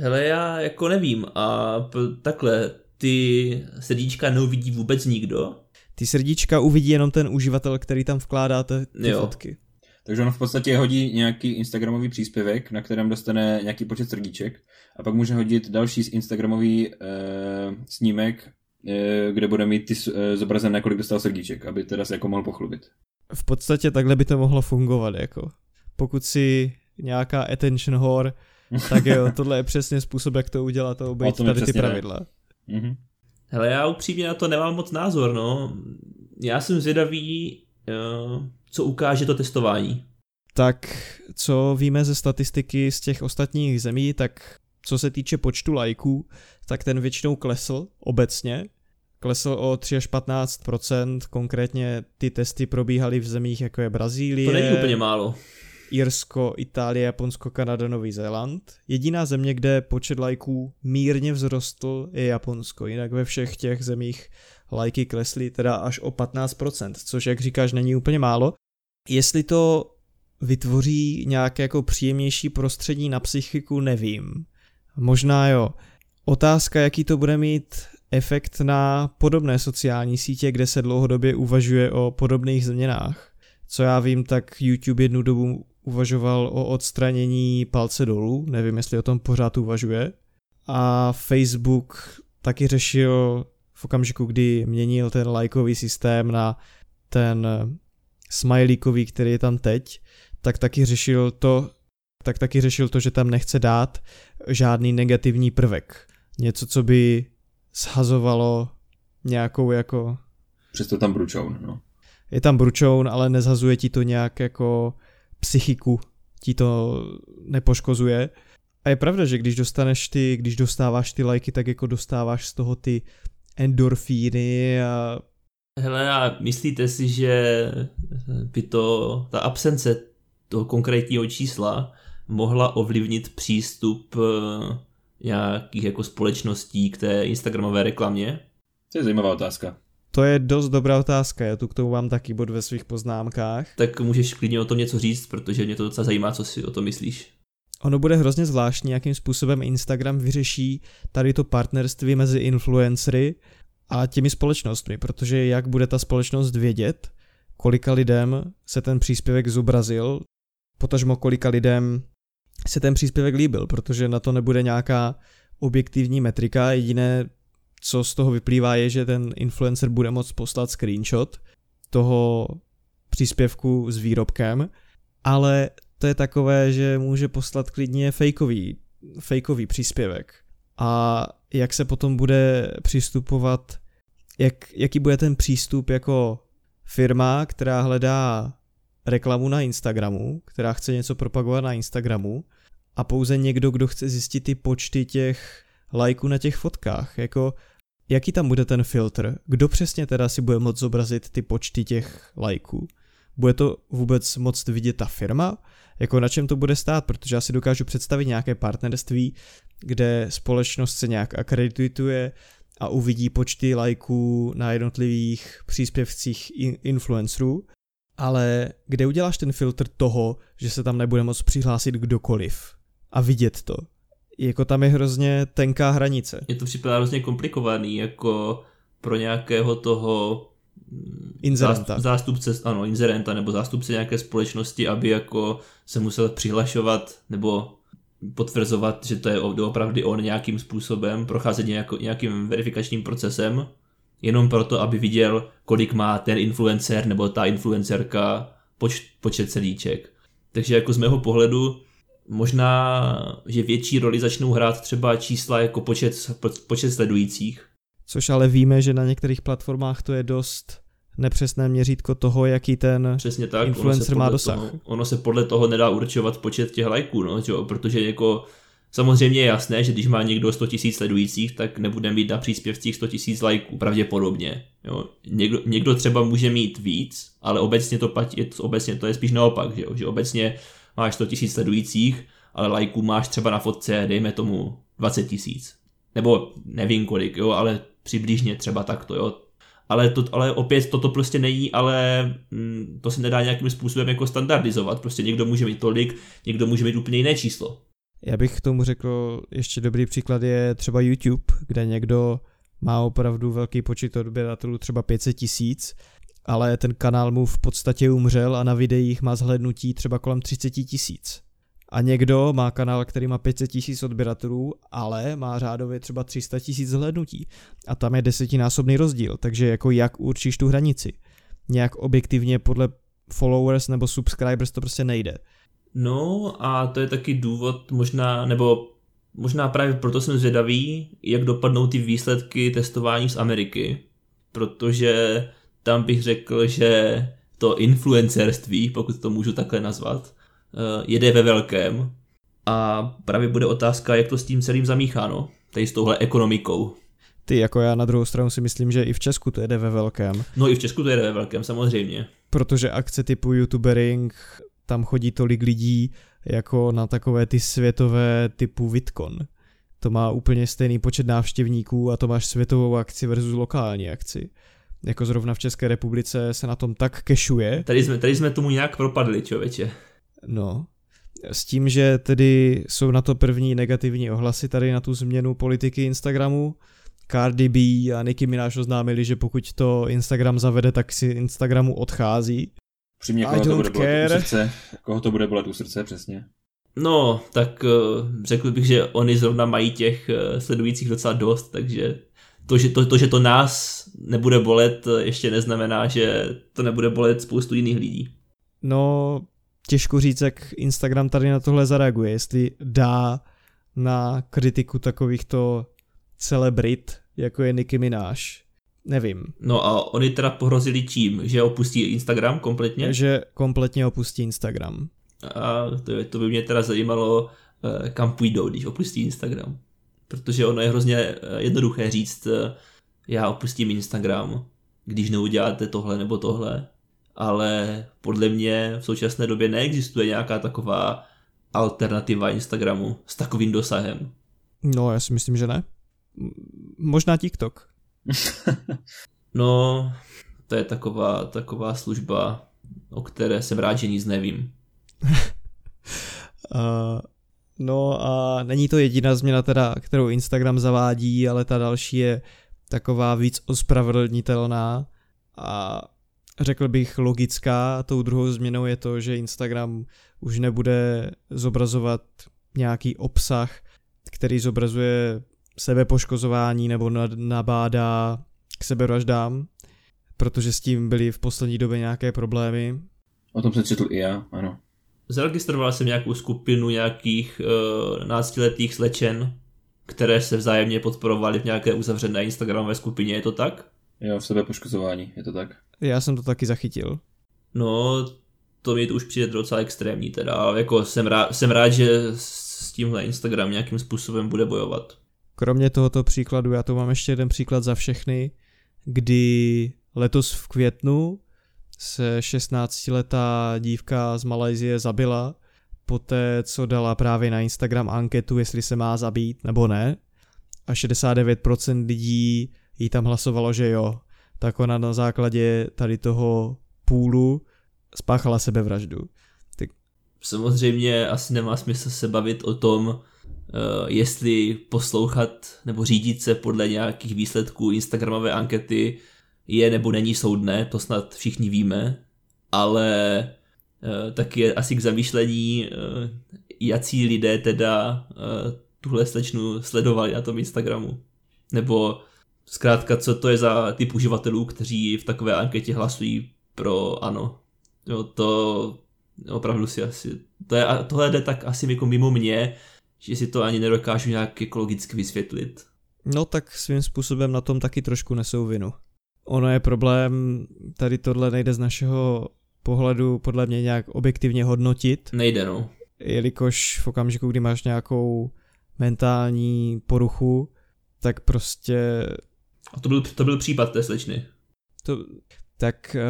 Hele, já jako nevím a takhle, ty srdíčka neuvidí vůbec nikdo. Ty srdíčka uvidí jenom ten uživatel, který tam vkládáte ty Jo. fotky. Takže on v podstatě hodí nějaký Instagramový příspěvek, na kterém dostane nějaký počet srdíček a pak může hodit další Instagramový e, snímek, e, kde bude mít ty e, zobrazené, kolik dostal srdíček, aby teda se jako mohl pochlubit. V podstatě takhle by to mohlo fungovat, jako. Pokud si nějaká attention whore, tak jo, tohle je přesně způsob, jak to udělat a obejít tady ty pravidla. Mhm. Hele, já upřímně na to nemám moc názor, no. Já jsem zvědavý, uh, co ukáže to testování. Tak co víme ze statistiky z těch ostatních zemí, tak co se týče počtu lajků, tak ten většinou klesl obecně. Klesl o 3 až 15% konkrétně ty testy probíhaly v zemích jako je Brazílie, To není úplně málo. Irsko, Itálie, Japonsko, Kanada, Nový Zéland. Jediná země, kde počet lajků mírně vzrostl, je Japonsko. Jinak ve všech těch zemích lajky klesly teda až o 15%, což jak říkáš není úplně málo. Jestli to vytvoří nějaké jako příjemnější prostředí na psychiku, nevím. Možná jo. Otázka, jaký to bude mít efekt na podobné sociální sítě, kde se dlouhodobě uvažuje o podobných změnách. Co já vím, tak YouTube jednu dobu uvažoval o odstranění palce dolů, nevím, jestli o tom pořád uvažuje. A Facebook taky řešil v okamžiku, kdy měnil ten lajkový systém na ten smajlíkový, který je tam teď, tak taky řešil to, tak taky řešil to, že tam nechce dát žádný negativní prvek. Něco, co by shazovalo nějakou jako... Přesto tam bručoun, no. Je tam bručoun, ale nezhazuje ti to nějak jako psychiku, ti to nepoškozuje. A je pravda, že když dostaneš ty, když dostáváš ty lajky, tak jako dostáváš z toho ty endorfíny a... Hele, a myslíte si, že by to, ta absence toho konkrétního čísla mohla ovlivnit přístup eh, nějakých jako společností k té Instagramové reklamě? To je zajímavá otázka. To je dost dobrá otázka, já tu k tomu mám taky bod ve svých poznámkách. Tak můžeš klidně o tom něco říct, protože mě to docela zajímá, co si o tom myslíš. Ono bude hrozně zvláštní, jakým způsobem Instagram vyřeší tady to partnerství mezi influencery a těmi společnostmi, protože jak bude ta společnost vědět, kolika lidem se ten příspěvek zobrazil, potažmo kolika lidem se ten příspěvek líbil, protože na to nebude nějaká objektivní metrika, jediné, co z toho vyplývá, je, že ten influencer bude moct poslat screenshot toho příspěvku s výrobkem, ale to je takové, že může poslat klidně fejkový, fejkový příspěvek. A jak se potom bude přistupovat, jak, jaký bude ten přístup jako firma, která hledá reklamu na Instagramu, která chce něco propagovat na Instagramu a pouze někdo, kdo chce zjistit ty počty těch lajků na těch fotkách, jako jaký tam bude ten filtr, kdo přesně teda si bude moct zobrazit ty počty těch lajků. Bude to vůbec moct vidět ta firma? Jako na čem to bude stát? Protože já si dokážu představit nějaké partnerství, kde společnost se nějak akredituje a uvidí počty lajků na jednotlivých příspěvcích influencerů, ale kde uděláš ten filtr toho, že se tam nebude moct přihlásit kdokoliv a vidět to? Jako tam je hrozně tenká hranice. Je to připadá hrozně komplikovaný, jako pro nějakého toho Inzerenta. zástupce, ano, inzerenta nebo zástupce nějaké společnosti, aby jako se musel přihlašovat nebo potvrzovat, že to je opravdu on nějakým způsobem, procházet nějako, nějakým verifikačním procesem, jenom proto, aby viděl, kolik má ten influencer nebo ta influencerka poč, počet celíček. Takže jako z mého pohledu možná, že větší roli začnou hrát třeba čísla jako počet, počet sledujících, Což ale víme, že na některých platformách to je dost nepřesné měřítko toho, jaký ten Přesně tak, influencer má dosah. Toho, ono se podle toho nedá určovat počet těch lajků, no, čo? protože jako samozřejmě je jasné, že když má někdo 100 000 sledujících, tak nebude mít na příspěvcích 100 000 lajků, pravděpodobně. Jo. Někdo, někdo třeba může mít víc, ale obecně to, platí, obecně to je spíš naopak, že, jo? že obecně máš 100 000 sledujících, ale lajků máš třeba na fotce, dejme tomu 20 tisíc. Nebo nevím kolik, jo, ale přibližně třeba takto, jo. Ale, to, ale opět toto prostě není, ale mm, to se nedá nějakým způsobem jako standardizovat. Prostě někdo může mít tolik, někdo může mít úplně jiné číslo. Já bych k tomu řekl, ještě dobrý příklad je třeba YouTube, kde někdo má opravdu velký počet odběratelů, třeba 500 tisíc, ale ten kanál mu v podstatě umřel a na videích má zhlednutí třeba kolem 30 tisíc. A někdo má kanál, který má 500 tisíc odběratelů, ale má řádově třeba 300 tisíc zhlédnutí. A tam je desetinásobný rozdíl, takže jako jak určíš tu hranici? Nějak objektivně podle followers nebo subscribers to prostě nejde. No a to je taky důvod možná, nebo možná právě proto jsem zvědavý, jak dopadnou ty výsledky testování z Ameriky, protože tam bych řekl, že to influencerství, pokud to můžu takhle nazvat, Eh, jede ve velkém a právě bude otázka, jak to s tím celým zamícháno, tady s touhle ekonomikou. Ty, jako já na druhou stranu si myslím, že i v Česku to jede ve velkém. No i v Česku to jede ve velkém, samozřejmě. Protože akce typu youtubering, tam chodí tolik lidí jako na takové ty světové typu VidCon. To má úplně stejný počet návštěvníků a to máš světovou akci versus lokální akci. Jako zrovna v České republice se na tom tak kešuje. Tady jsme, tady jsme tomu nějak propadli, člověče. No, s tím, že tedy jsou na to první negativní ohlasy tady na tu změnu politiky Instagramu. Cardi B a Nicki Minaj oznámili, že pokud to Instagram zavede, tak si Instagramu odchází. Přímě, koho to bude bolet u srdce? Koho to bude bolet u srdce, přesně? No, tak uh, řekl bych, že oni zrovna mají těch uh, sledujících docela dost, takže to že to, to, že to nás nebude bolet, ještě neznamená, že to nebude bolet spoustu jiných lidí. No, těžko říct, jak Instagram tady na tohle zareaguje, jestli dá na kritiku takovýchto celebrit, jako je Nicki Minaj. Nevím. No a oni teda pohrozili tím, že opustí Instagram kompletně? Že kompletně opustí Instagram. A to, to by mě teda zajímalo, eh, kam půjdou, když opustí Instagram. Protože ono je hrozně eh, jednoduché říct, eh, já opustím Instagram, když neuděláte tohle nebo tohle. Ale podle mě v současné době neexistuje nějaká taková alternativa Instagramu s takovým dosahem. No, já si myslím, že ne. Možná TikTok. no, to je taková, taková služba, o které jsem rád, že nic nevím. uh, no a není to jediná změna teda, kterou Instagram zavádí, ale ta další je taková víc ospravedlnitelná a řekl bych logická. Tou druhou změnou je to, že Instagram už nebude zobrazovat nějaký obsah, který zobrazuje sebepoškozování nebo nabádá k sebevraždám, protože s tím byly v poslední době nějaké problémy. O tom jsem četl i já, ano. Zaregistroval jsem nějakou skupinu nějakých uh, náctiletých slečen, které se vzájemně podporovaly v nějaké uzavřené Instagramové skupině, je to tak? Jo, v sebepoškozování, je to tak. Já jsem to taky zachytil. No, to mi to už přijde docela extrémní teda, ale jako jsem rád, jsem rád, že s tímhle Instagram nějakým způsobem bude bojovat. Kromě tohoto příkladu, já tu mám ještě jeden příklad za všechny, kdy letos v květnu se 16-letá dívka z Malajzie zabila, poté co dala právě na Instagram anketu, jestli se má zabít nebo ne. A 69% lidí jí tam hlasovalo, že jo. Tak ona na základě tady toho půlu spáchala sebevraždu. Tak... Samozřejmě asi nemá smysl se bavit o tom, Uh, jestli poslouchat nebo řídit se podle nějakých výsledků Instagramové ankety je nebo není soudné, to snad všichni víme, ale uh, taky je asi k zamýšlení, uh, jací lidé teda tuhle slečnu sledovali na tom Instagramu. Nebo zkrátka, co to je za typ uživatelů, kteří v takové anketě hlasují pro ano. Jo, to opravdu si asi, to je, tohle jde tak asi jako mimo mě, že si to ani nedokážu nějak ekologicky vysvětlit. No tak svým způsobem na tom taky trošku nesou vinu. Ono je problém, tady tohle nejde z našeho pohledu podle mě nějak objektivně hodnotit. Nejde, no. Jelikož v okamžiku, kdy máš nějakou mentální poruchu, tak prostě... A to byl, to byl případ té slečny. To, tak eh,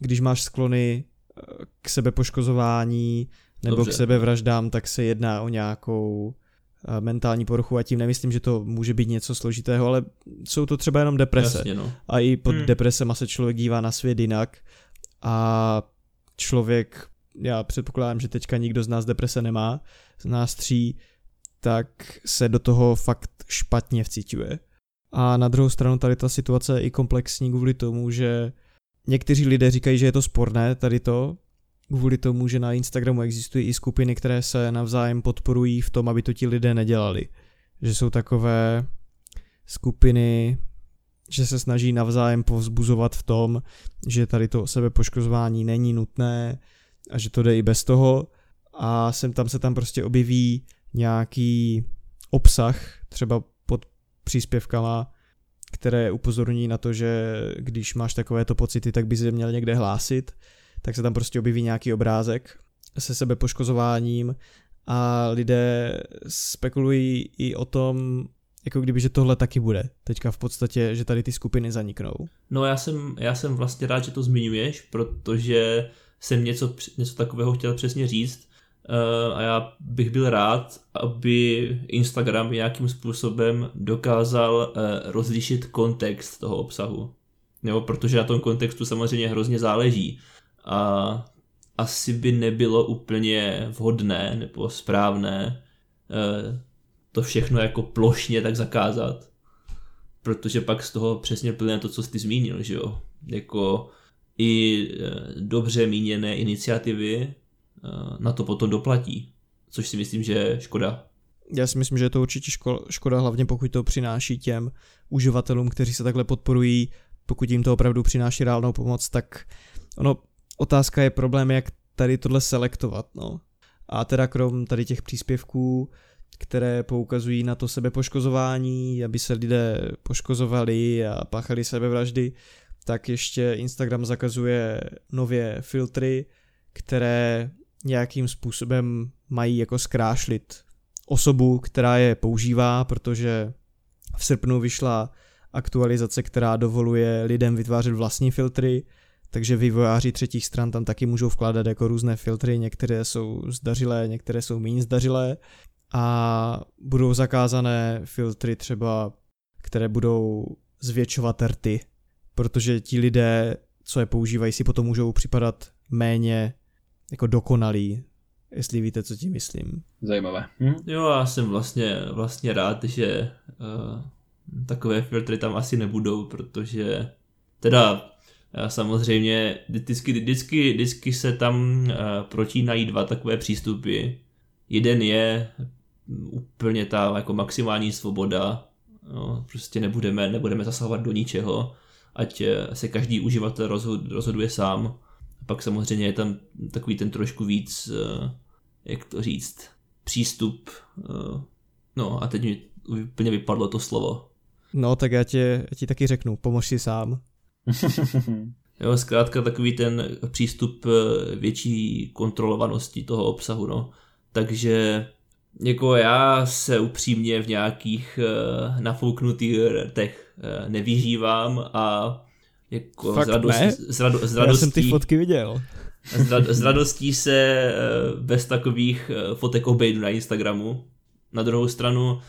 když máš sklony eh, k sebepoškozování, nebo Dobře. k sebevraždám, tak se jedná o nějakou mentální poruchu a tím nemyslím, že to může být něco složitého, ale jsou to třeba jenom deprese. Jasně, no. A i pod hmm. depresema se člověk dívá na svět jinak a člověk, já předpokládám, že teďka nikdo z nás deprese nemá, z nás tří, tak se do toho fakt špatně vcítuje. A na druhou stranu tady ta situace je i komplexní kvůli tomu, že někteří lidé říkají, že je to sporné tady to, kvůli tomu, že na Instagramu existují i skupiny, které se navzájem podporují v tom, aby to ti lidé nedělali. Že jsou takové skupiny, že se snaží navzájem povzbuzovat v tom, že tady to sebepoškozování není nutné a že to jde i bez toho a sem tam se tam prostě objeví nějaký obsah, třeba pod příspěvkama, které upozorní na to, že když máš takovéto pocity, tak bys je měl někde hlásit tak se tam prostě objeví nějaký obrázek se sebe poškozováním a lidé spekulují i o tom, jako kdyby, že tohle taky bude. Teďka v podstatě, že tady ty skupiny zaniknou. No já jsem, já jsem vlastně rád, že to zmiňuješ, protože jsem něco, něco takového chtěl přesně říct uh, a já bych byl rád, aby Instagram nějakým způsobem dokázal uh, rozlišit kontext toho obsahu. Nebo protože na tom kontextu samozřejmě hrozně záleží a asi by nebylo úplně vhodné nebo správné eh, to všechno jako plošně tak zakázat. Protože pak z toho přesně plyne to, co jsi zmínil, že jo. Jako i eh, dobře míněné iniciativy eh, na to potom doplatí. Což si myslím, že je škoda. Já si myslím, že je to určitě ško- škoda, hlavně pokud to přináší těm uživatelům, kteří se takhle podporují, pokud jim to opravdu přináší reálnou pomoc, tak ono, otázka je problém, jak tady tohle selektovat, no. A teda krom tady těch příspěvků, které poukazují na to sebepoškozování, aby se lidé poškozovali a páchali sebevraždy, tak ještě Instagram zakazuje nově filtry, které nějakým způsobem mají jako zkrášlit osobu, která je používá, protože v srpnu vyšla aktualizace, která dovoluje lidem vytvářet vlastní filtry, takže vývojáři třetích stran tam taky můžou vkládat jako různé filtry, některé jsou zdařilé, některé jsou méně zdařilé a budou zakázané filtry třeba, které budou zvětšovat rty, protože ti lidé, co je používají, si potom můžou připadat méně jako dokonalí, jestli víte, co tím myslím. Zajímavé. Hm? Jo, já jsem vlastně, vlastně rád, že uh, takové filtry tam asi nebudou, protože teda samozřejmě vždycky, vždycky, vždycky se tam uh, protínají dva takové přístupy. Jeden je úplně ta jako maximální svoboda, no, prostě nebudeme, nebudeme zasahovat do ničeho, ať se každý uživatel rozhod, rozhoduje sám. A pak samozřejmě je tam takový ten trošku víc, jak to říct, přístup, no a teď mi úplně vypadlo to slovo. No, tak já, já ti taky řeknu, pomož si sám. jo, zkrátka takový ten přístup větší kontrolovanosti toho obsahu, no. Takže jako já se upřímně v nějakých uh, nafouknutých rtech uh, nevyžívám a jako Fakt z, radost, ne? z, rado, Já radostí, jsem ty fotky viděl. z, rad, radostí se uh, bez takových uh, fotek obejdu na Instagramu. Na druhou stranu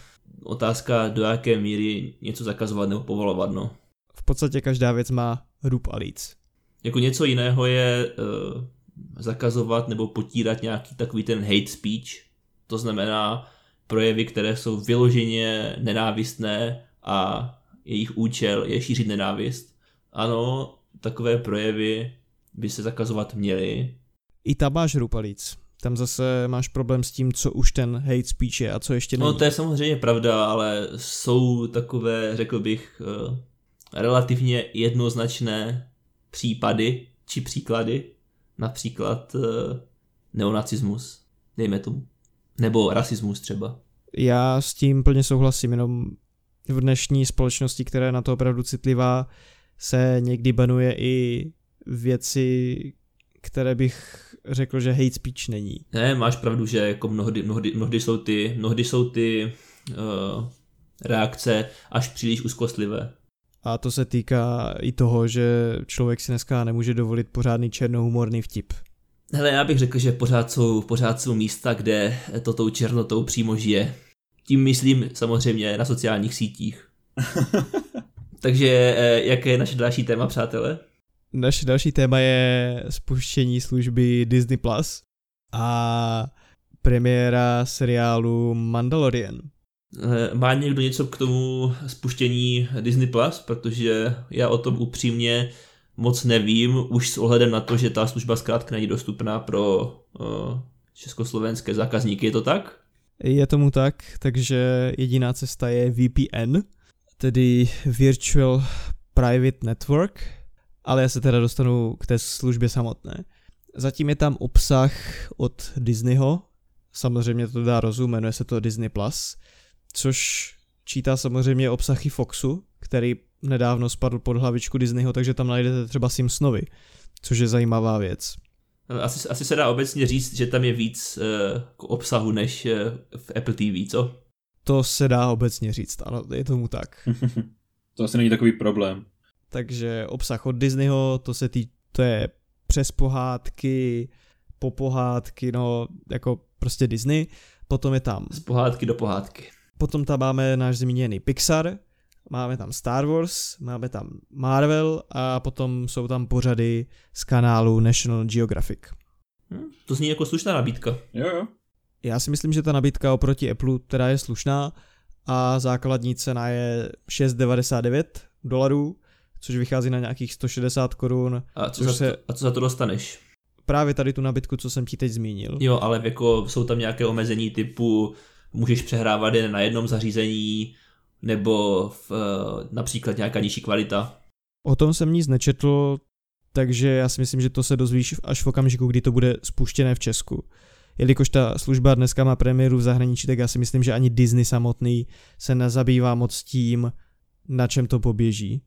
otázka, do jaké míry něco zakazovat nebo povolovat, no. V podstatě každá věc má hrub a líc. Jako něco jiného je uh, zakazovat nebo potírat nějaký takový ten hate speech, to znamená projevy, které jsou vyloženě nenávistné a jejich účel je šířit nenávist. Ano, takové projevy by se zakazovat měly. I tam máš rupalíc. Tam zase máš problém s tím, co už ten hate speech je a co ještě není. No to je samozřejmě pravda, ale jsou takové, řekl bych, eh, relativně jednoznačné případy či příklady, například eh, neonacismus, dejme tomu. Nebo rasismus třeba. Já s tím plně souhlasím, jenom v dnešní společnosti, která je na to opravdu citlivá, se někdy banuje i věci, které bych řekl, že hate speech není. Ne, máš pravdu, že jako mnohdy, mnohdy, mnohdy jsou ty, mnohdy jsou ty uh, reakce až příliš úzkostlivé. A to se týká i toho, že člověk si dneska nemůže dovolit pořádný černohumorný vtip. Hele, já bych řekl, že pořád jsou, pořád jsou místa, kde to tou černotou přímo žije. Tím myslím samozřejmě na sociálních sítích. Takže jaké je naše další téma, přátelé? Naše další téma je spuštění služby Disney Plus a premiéra seriálu Mandalorian. Má někdo něco k tomu spuštění Disney Plus? Protože já o tom upřímně moc nevím, už s ohledem na to, že ta služba zkrátka není dostupná pro uh, československé zákazníky, je to tak? Je tomu tak, takže jediná cesta je VPN, tedy Virtual Private Network, ale já se teda dostanu k té službě samotné. Zatím je tam obsah od Disneyho, samozřejmě to dá rozum, jmenuje se to Disney+, Plus, což čítá samozřejmě obsahy Foxu, který nedávno spadl pod hlavičku Disneyho, takže tam najdete třeba Simpsonovi, což je zajímavá věc. Asi, asi se dá obecně říct, že tam je víc uh, obsahu než uh, v Apple TV, co? To se dá obecně říct, ano, je tomu tak. to asi není takový problém. Takže obsah od Disneyho, to se tý, to je přes pohádky, po pohádky, no jako prostě Disney. Potom je tam... Z pohádky do pohádky. Potom tam máme náš zmíněný Pixar, máme tam Star Wars, máme tam Marvel a potom jsou tam pořady z kanálu National Geographic. Hm, to zní jako slušná nabídka. Jo, jo. Já si myslím, že ta nabídka oproti Apple teda je slušná a základní cena je 6,99 dolarů, což vychází na nějakých 160 korun. A co, za se... to, a co za to dostaneš? Právě tady tu nabídku, co jsem ti teď zmínil. Jo, ale jako jsou tam nějaké omezení typu můžeš přehrávat jen na jednom zařízení, nebo v, eh, například nějaká nižší kvalita. O tom jsem nic nečetl, takže já si myslím, že to se dozvíš až v okamžiku, kdy to bude spuštěné v Česku. Jelikož ta služba dneska má premiéru v zahraničí, tak já si myslím, že ani Disney samotný se nezabývá moc tím, na čem to poběží.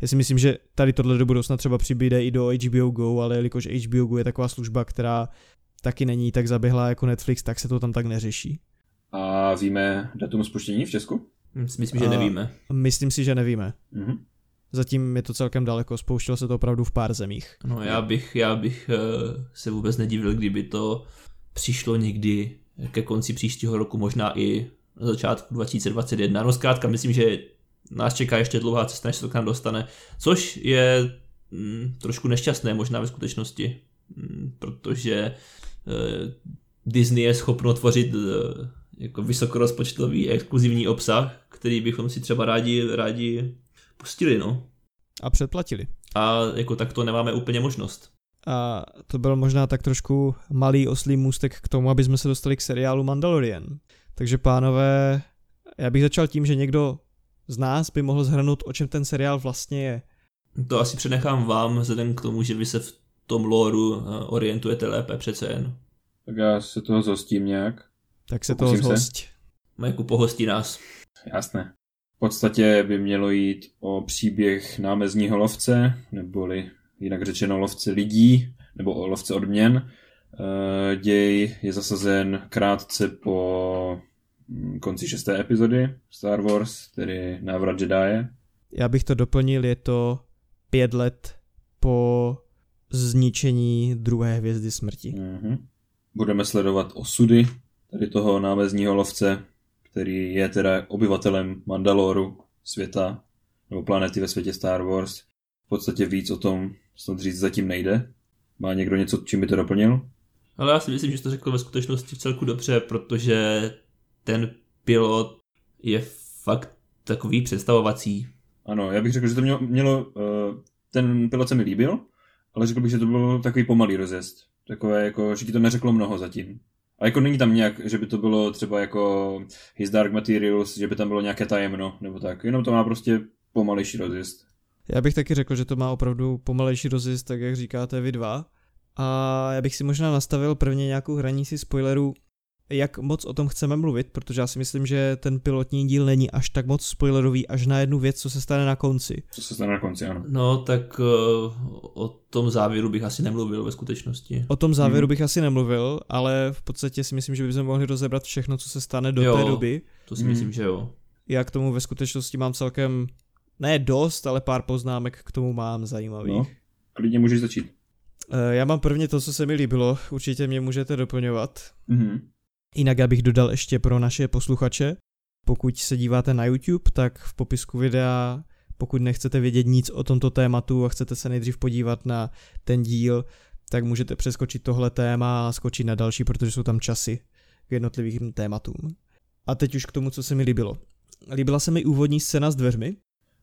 Já si myslím, že tady tohle do budoucna třeba přibyde i do HBO Go, ale jelikož HBO Go je taková služba, která taky není tak zaběhlá jako Netflix, tak se to tam tak neřeší. A víme datum spuštění v Česku? Hm, Myslím, že A- nevíme. Myslím si, že nevíme. Mhm. Zatím je to celkem daleko, spouštělo se to opravdu v pár zemích. No já bych, já bych eh, se vůbec nedivil, kdyby to přišlo někdy ke konci příštího roku, možná i na začátku 2021. No zkrátka myslím, že nás čeká ještě dlouhá cesta, než se to k nám dostane, což je mm, trošku nešťastné možná ve skutečnosti, mm, protože eh, Disney je schopno tvořit eh, jako vysokorozpočtový exkluzivní obsah, který bychom si třeba rádi, rádi pustili, no. A předplatili. A jako tak to nemáme úplně možnost. A to byl možná tak trošku malý oslý můstek k tomu, aby jsme se dostali k seriálu Mandalorian. Takže pánové, já bych začal tím, že někdo z nás by mohl zhrnout, o čem ten seriál vlastně je. To asi přenechám vám, vzhledem k tomu, že vy se v tom loru eh, orientujete lépe přece jen. Tak já se toho zhostím nějak. Tak se toho Pokusím se. zhost. Majku pohostí nás. Jasné. V podstatě by mělo jít o příběh námezního lovce, neboli jinak řečeno lovce lidí, nebo o lovce odměn. Eh, Děj je zasazen krátce po mm, konci šesté epizody Star Wars, tedy návrat Jedi. Já bych to doplnil, je to pět let po zničení druhé hvězdy smrti. Mhm. Budeme sledovat osudy tady toho námezního lovce, který je teda obyvatelem Mandaloru, světa, nebo planety ve světě Star Wars. V podstatě víc o tom snad říct zatím nejde. Má někdo něco, čím by to doplnil? Ale já si myslím, že to řekl ve skutečnosti v celku dobře, protože ten pilot je fakt takový představovací. Ano, já bych řekl, že to mělo, mělo uh, ten pilot se mi líbil, ale řekl bych, že to byl takový pomalý rozjezd. Takové jako, že ti to neřeklo mnoho zatím. A jako není tam nějak, že by to bylo třeba jako His Dark Materials, že by tam bylo nějaké tajemno, nebo tak. Jenom to má prostě pomalejší rozjezd. Já bych taky řekl, že to má opravdu pomalejší rozjezd, tak jak říkáte vy dva. A já bych si možná nastavil prvně nějakou hranici spoilerů, jak moc o tom chceme mluvit, protože já si myslím, že ten pilotní díl není až tak moc spoilerový, až na jednu věc, co se stane na konci. Co se stane na konci, ano. No, tak uh, o tom závěru bych asi nemluvil ve skutečnosti. O tom závěru Mhm. bych asi nemluvil, ale v podstatě si myslím, že bychom mohli rozebrat všechno, co se stane do Jo. té doby. To si Hmm. myslím, že jo. Já k tomu ve skutečnosti mám celkem, ne dost, ale pár poznámek k tomu mám zajímavých. No. Klidně můžeš začít. Eh, Já mám prvně to, co se mi líbilo, určitě mě můžete doplňovat. Mhm. Jinak já bych dodal ještě pro naše posluchače, pokud se díváte na YouTube, tak v popisku videa, pokud nechcete vědět nic o tomto tématu a chcete se nejdřív podívat na ten díl, tak můžete přeskočit tohle téma a skočit na další, protože jsou tam časy k jednotlivým tématům. A teď už k tomu, co se mi líbilo. Líbila se mi úvodní scéna s dveřmi,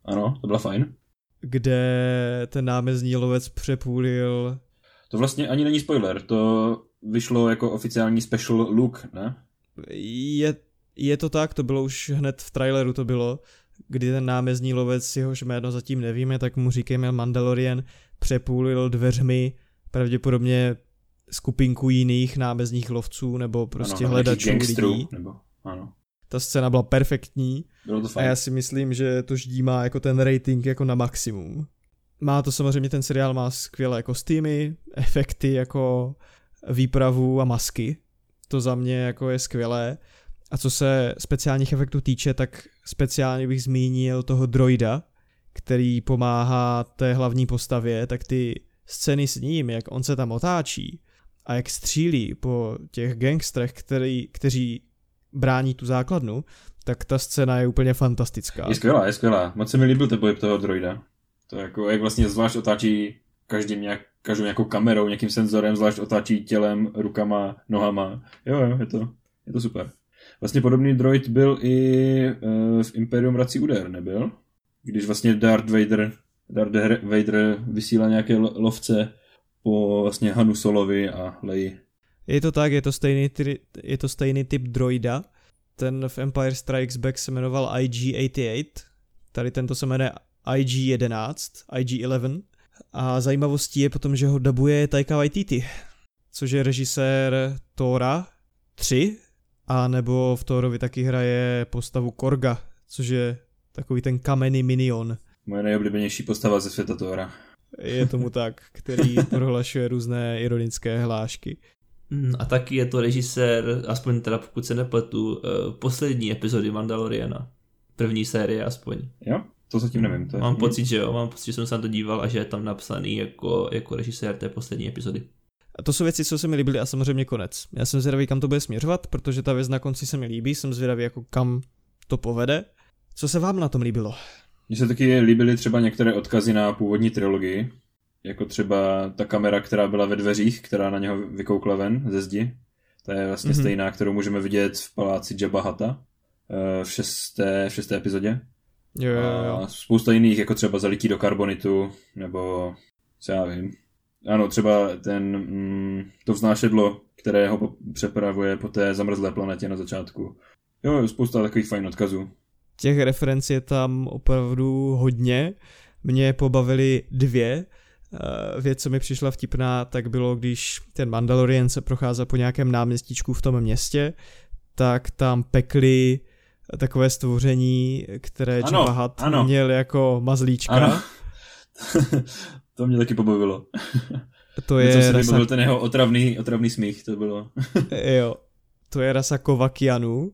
Ano, to byla fajn. kde ten námezní lovec přepůlil To vlastně ani není spoiler, to vyšlo jako oficiální special look, ne? Je, je to tak, to bylo už hned v traileru to bylo, kdy ten námezní lovec, jehož jméno zatím nevíme, tak mu říkáme Mandalorian, přepůlil dveřmi pravděpodobně skupinku jiných námezních lovců nebo prostě ano, hledačů lidí. Nebo, ano. Ta scéna byla perfektní Bylo to a fajn. já si myslím, že to ždímá jako ten rating jako na maximum. Má to samozřejmě, ten seriál má skvělé kostýmy, efekty jako výpravu a masky. To za mě jako je skvělé. A co se speciálních efektů týče, tak speciálně bych zmínil toho droida, který pomáhá té hlavní postavě, tak ty scény s ním, jak on se tam otáčí a jak střílí po těch gangstrech, který, kteří brání tu základnu, tak ta scéna je úplně fantastická. Je skvělá, je skvělá. Moc se mi líbil ten pohyb toho droida. To jako, jak vlastně zvlášť otáčí každým nějak, každou nějakou kamerou, nějakým senzorem, zvlášť otáčí tělem, rukama, nohama. Jo, jo, je to, je to super. Vlastně podobný droid byl i uh, v Imperium vrací úder, nebyl? Když vlastně Darth Vader, Darth Vader vysílá nějaké lo- lovce po vlastně Hanu Solovi a Leji. Je to tak, je to stejný, je to stejný typ droida, ten v Empire Strikes Back se jmenoval IG-88, tady tento se jmenuje IG-11, IG-11 a zajímavostí je potom, že ho dabuje Taika Waititi, což je režisér Thora 3, a nebo v Thorovi taky hraje postavu Korga, což je takový ten kamenný minion. Moje nejoblíbenější postava ze světa Thora. Je tomu tak, který prohlašuje různé ironické hlášky. Mm, A taky je to režisér, aspoň teda pokud se nepletu, eh, poslední epizody Mandaloriana. První série aspoň. Jo? To zatím nevím. To je... Mám pocit, že jo, mám pocit, že jsem se na to díval a že je tam napsaný jako, jako režisér té poslední epizody. A to jsou věci, co se mi líbily a samozřejmě konec. Já jsem zvědavý, kam to bude směřovat, protože ta věc na konci se mi líbí, jsem zvědavý, jako kam to povede. Co se vám na tom líbilo? Mně se taky líbily třeba některé odkazy na původní trilogii, jako třeba ta kamera, která byla ve dveřích, která na něho vykoukla ven ze zdi. To je vlastně Mhm. mm-hmm. stejná, kterou můžeme vidět v paláci Jabba Hutta eh, v šesté, v šesté epizodě. Jo, jo, A jo. spousta jiných, jako třeba zalití do karbonitu, nebo co já vím. Ano, třeba ten, mm, to vznášedlo, které ho přepravuje po té zamrzlé planetě na začátku. Jo, jo, spousta takových fajn odkazů. Těch referencí je tam opravdu hodně. Mě pobavily dvě. Eh, Věc, co mi přišla vtipná, tak bylo, když ten Mandalorian se procházel po nějakém náměstíčku v tom městě, tak tam pekli takové stvoření, které Ano, ano. měl jako mazlíčka. Ano. to mě taky pobavilo. To Je, mi rasa ten jeho otravný, otravný smích, to bylo. Jo, to je rasa Kovakianů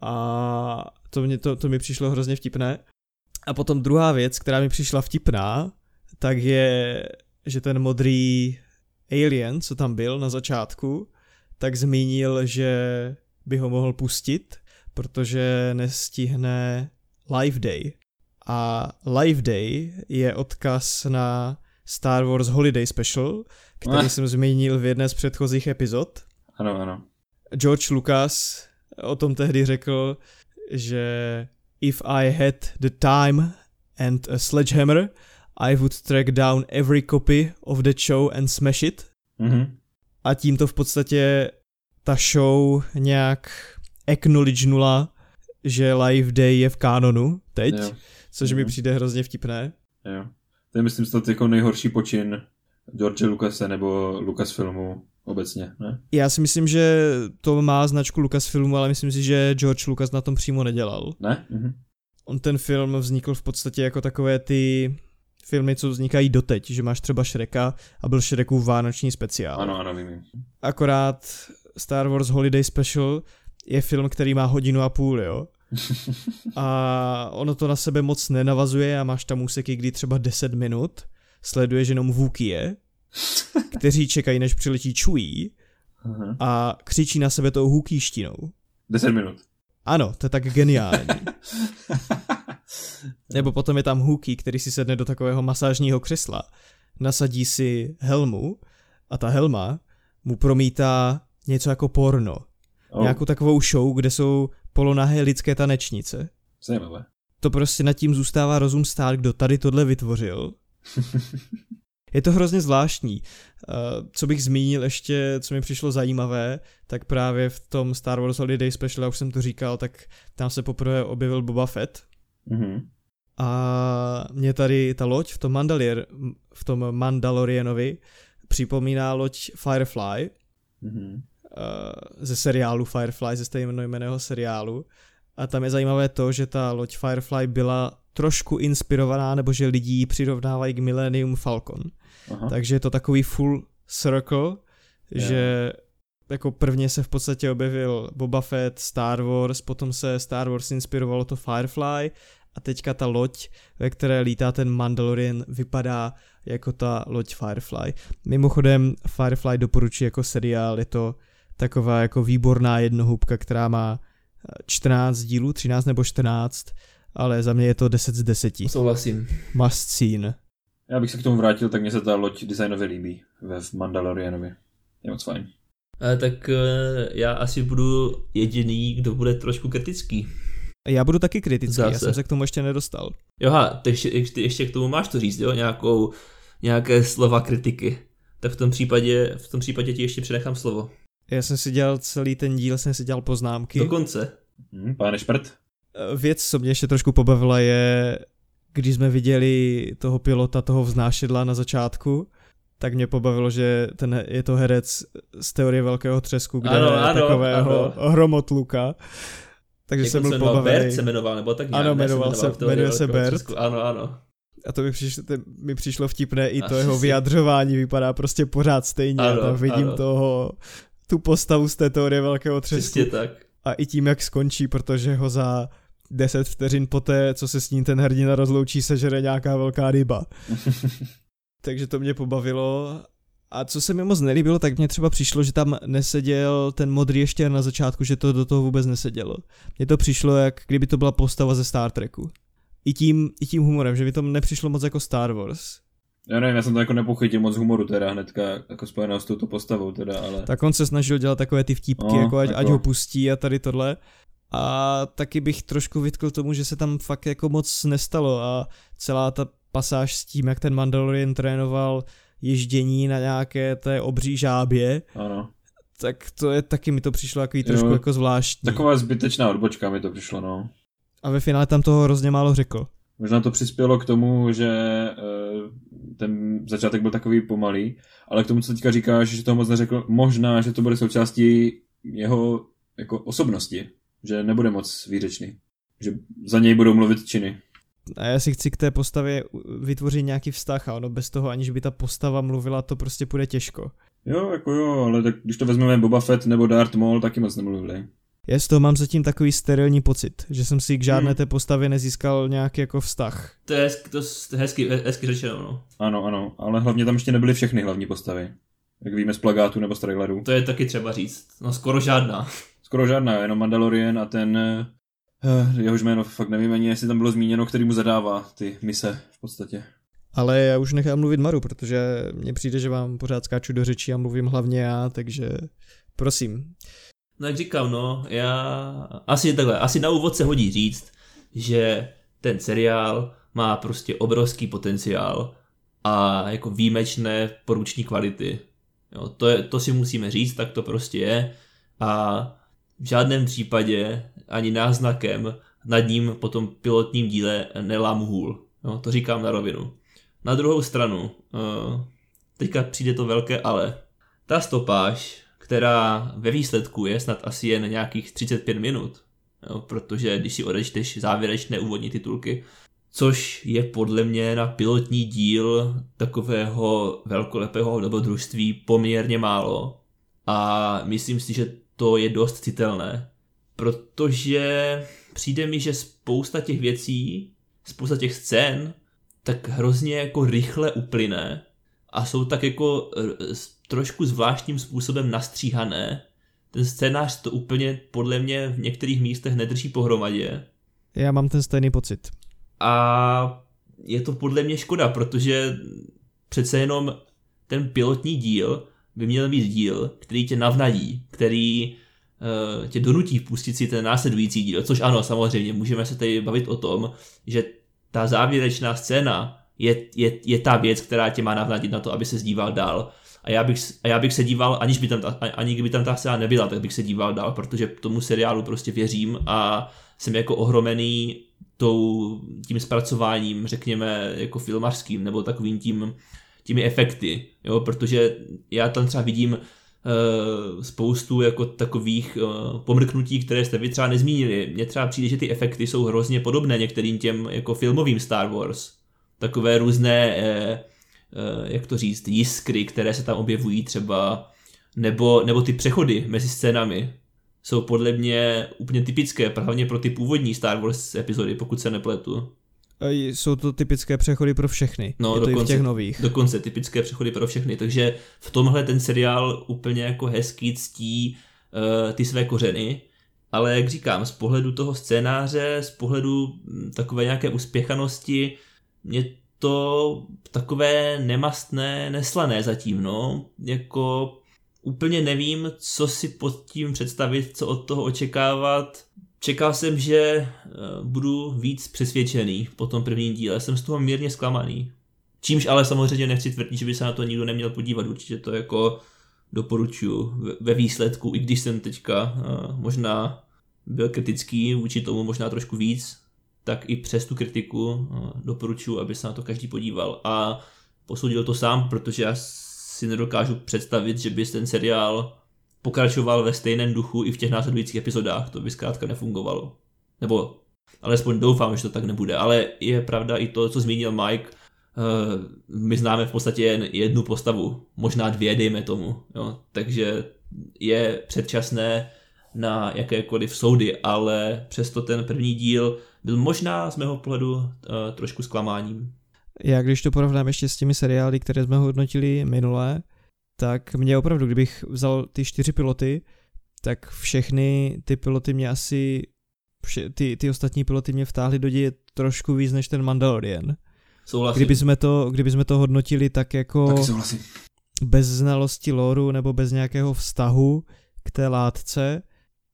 a to, mě, to, to mi přišlo hrozně vtipné. A potom druhá věc, která mi přišla vtipná, tak je, že ten modrý alien, co tam byl na začátku, tak zmínil, že by ho mohl pustit, protože nestihne Live Day. A Live Day je odkaz na Star Wars Holiday Special, který Ah. jsem zmínil v jedné z předchozích epizod. Ano, ano. George Lucas o tom tehdy řekl, že if I had the time and a sledgehammer, I would track down every copy of that show and smash it. Mhm. A tím to v podstatě ta show nějak acknowledgenula, že Live Day je v kánonu teď, Jo, což mi Mhm. přijde hrozně vtipné. jo. To je myslím snad jako nejhorší počin George Lucase nebo Lucasfilmu obecně, ne? Já si myslím, že to má značku Lucasfilmu, ale myslím si, že George Lucas na tom přímo nedělal. Ne? Mhm. on ten film vznikl v podstatě jako takové ty filmy, co vznikají doteď, že máš třeba Shreka a byl Shrekův vánoční speciál. Ano, ano, vím. Akorát Star Wars Holiday Special je film, který má hodinu a půl, jo. A ono to na sebe moc nenavazuje a máš tam úseky, kdy třeba 10 minut sleduješ jenom Wookie, kteří čekají, než přiletí Aha. a křičí na sebe tou hukýštinou. 10 minut. Ano, to je tak geniální. Nebo potom je tam Huky, který si sedne do takového masážního křesla, nasadí si helmu a ta helma mu promítá něco jako porno. Oh, Nějakou takovou show, kde jsou polonahé lidské tanečnice. Zajímavé. To prostě nad tím zůstává rozum stát, kdo tady tohle vytvořil. Je to hrozně zvláštní. Uh, co bych zmínil ještě, co mi přišlo zajímavé, tak právě v tom Star Wars Holiday Special, já už jsem to říkal, tak tam se poprvé objevil Boba Fett, Mhm. a mě tady ta loď v tom, Mandalier, v tom Mandalorianovi připomíná loď Firefly Mhm. Uh, ze seriálu Firefly, ze stejnojmeného seriálu. A tam je zajímavé to, že ta loď Firefly byla trošku inspirovaná, nebo že lidi ji přirovnávají k Millennium Falcon. Aha. Takže je to takový full circle, že jako prvně se v podstatě objevil Boba Fett, Star Wars, potom se Star Wars inspirovalo to Firefly a teďka ta loď, ve které lítá ten Mandalorian, vypadá jako ta loď Firefly. Mimochodem Firefly doporučuji jako seriál, je to taková jako výborná jednohubka, která má eh, 14 dílů, 13 nebo 14, ale za mě je to 10 z 10. Souhlasím. Must seen. Já bych se k tomu vrátil, tak mně se ta loď designově líbí ve Mandalorianovi. Je moc fajn. Eh, tak eh, já asi budu jediný, kdo bude trošku kritický. Já budu taky kritický, já Zase. jsem se k tomu ještě nedostal. Joha, ty ještě, ještě, ještě k tomu máš to říct, jo? Nějakou, nějaké slova kritiky. Tak v tom případě, v tom případě ti ještě přenechám slovo. Já jsem si dělal celý ten díl, jsem si dělal poznámky. Dokonce. Hm, pane Šprt? Věc, co mě ještě trošku pobavila, je, když jsme viděli toho pilota, toho vznášedla na začátku, tak mě pobavilo, že ten je to herec z teorie velkého třesku, kde Ano, je ano, takového ano. hromotluka. Takže Jak jsem byl se pobavený. Bert se jmenoval, nebo tak nějak. Ano, jmenoval se- jmenuje se Bert. třesku. Ano, ano. A to mi přišlo, to mi přišlo vtipné i to Asi jeho si- vyjadřování, vypadá prostě pořád stejně. Ano, Tam vidím ano. toho, tu postavu z té teorie velkého třesku. Přesně tak. A i tím, jak skončí, protože ho za 10 vteřin poté, co se s ním ten hrdina rozloučí, sežere nějaká velká ryba. Takže to mě pobavilo. A co se mi moc nelíbilo, tak mně třeba přišlo, že tam neseděl ten modrý ještě na začátku, že to do toho vůbec nesedělo. Mně to přišlo, jak kdyby to byla postava ze Star Treku. I tím, i tím humorem, že by to nepřišlo moc jako Star Wars. Já nevím, já jsem to jako nepochytil moc humoru teda hnedka, jako spojeného s touto postavou teda, ale... Tak on se snažil dělat takové ty vtípky, No, jako ať, jako- ať ho pustí a tady tohle. A taky bych trošku vytkl tomu, že se tam fakt jako moc nestalo a celá ta pasáž s tím, jak ten Mandalorian trénoval ježdění na nějaké té obří žábě, Ano. tak to je taky mi to přišlo jako Jo, trošku jako zvláštní. Taková zbytečná odbočka mi to přišlo, no. A ve finále tam toho hrozně málo řekl. Možná to přispělo k tomu, že eh, ten začátek byl takový pomalý, ale k tomu, co teďka říkáš, že toho moc neřekl, možná, že to bude součástí jeho jako osobnosti, že nebude moc výřečný. Že za něj budou mluvit činy. A já si chci k té postavě vytvořit nějaký vztah a ono bez toho, aniž by ta postava mluvila, to prostě půjde těžko. Jo, jako jo, ale tak když to vezmeme Boba Fett nebo Darth Maul, taky moc nemluvili. Já z toho mám zatím takový sterilní pocit, že jsem si k žádné Hmm. té postavě nezískal nějaký jako vztah. To je hezky, to je hezky, hezky řečeno, no. Ano, ano, ale hlavně tam ještě nebyly všechny hlavní postavy. Jak víme z plagátu nebo z traileru. To je taky třeba říct. No skoro žádná. Skoro žádná, jenom Mandalorian a ten, eh, jehož jméno fakt nevím ani, jestli tam bylo zmíněno, který mu zadává ty mise v podstatě. Ale já už nechám mluvit Maru, protože mně přijde, že vám pořád skáču do řečí a mluvím hlavně já, takže prosím. No jak říkám, no, já asi takhle, asi na úvod se hodí říct, že ten seriál má prostě obrovský potenciál a jako výjimečné poruční kvality. Jo, to, je, to si musíme říct, tak to prostě je a v žádném případě ani náznakem nad ním po tom pilotním díle nelám hůl. Jo, to říkám na rovinu. Na druhou stranu, eh, teďka přijde to velké ale. Ta stopáž, která ve výsledku je snad asi jen nějakých 35 minut, jo, protože když si odečteš závěrečné úvodní titulky, což je podle mě na pilotní díl takového velkolepého dobrodružství poměrně málo. A myslím si, že to je dost citelné, protože přijde mi, že spousta těch věcí, spousta těch scén tak hrozně jako rychle uplyne a jsou tak jako eh, trošku zvláštním způsobem nastříhané. Ten scénář to úplně podle mě v některých místech nedrží pohromadě Já mám ten stejný pocit. a je to podle mě škoda, protože přece jenom ten pilotní díl by měl být díl, který tě navnadí, který uh, tě donutí vpustit si ten následující díl, což ano, samozřejmě, můžeme se tady bavit o tom, že ta závěrečná scéna je, je, je ta věc, která tě má navnadit na to, aby se díval dál. A já bych, a já bych se díval, aniž by tam ta, ani kdyby tam ta scéna nebyla, tak bych se díval dál, protože tomu seriálu prostě věřím a jsem jako ohromený tou, tím zpracováním, řekněme, jako filmařským, nebo takovým tím, těmi efekty, jo, protože já tam třeba vidím uh, spoustu jako takových uh, pomrknutí, které jste vy třeba nezmínili. Mně třeba přijde, že ty efekty jsou hrozně podobné některým těm jako filmovým Star Wars. Takové různé, uh, jak to říct, jiskry, které se tam objevují třeba, nebo, nebo ty přechody mezi scénami jsou podle mě úplně typické, hlavně pro ty původní Star Wars epizody, pokud se nepletu. A Jsou to typické přechody pro všechny. No, je to i v dokonce. těch nových. Dokonce typické přechody pro všechny, takže v tomhle ten seriál úplně jako hezký ctí uh, ty své kořeny, ale jak říkám, z pohledu toho scénáře, z pohledu mm, takové nějaké uspěchanosti, mě to takové nemastné, neslané zatím, no, jako úplně nevím, co si pod tím představit, co od toho očekávat. Čekal jsem, že eh, budu víc přesvědčený po tom prvním díle, jsem z toho mírně zklamaný. Čímž ale samozřejmě nechci tvrdit, že by se na to nikdo neměl podívat, určitě to jako doporučuji ve- výsledku, i když jsem teďka uh, možná byl kritický vůči tomu možná trošku víc, tak i přes tu kritiku eh, doporučuji, aby se na to každý podíval. A posoudil to sám, protože já si nedokážu představit, že by ten seriál pokračoval ve stejném duchu i v těch následujících epizodách. To by zkrátka nefungovalo. Nebo alespoň doufám, že to tak nebude. Ale je pravda i to, co zmínil Mike, eh, my známe v podstatě jen jednu postavu, možná dvě, dejme tomu. Jo? Takže je předčasné na jakékoliv soudy, ale přesto ten první díl byl možná z mého pohledu uh, trošku zklamáním. Já když to porovnám ještě s těmi seriály, které jsme hodnotili minule, tak mě opravdu, kdybych vzal ty čtyři piloty, tak všechny ty piloty mě asi, vše, ty, ty ostatní piloty mě vtáhly do děje trošku víc než ten Mandalorian. Souhlasím. Kdyby jsme to, kdyby jsme to hodnotili tak jako Taky souhlasím. bez znalosti loru nebo bez nějakého vztahu k té látce,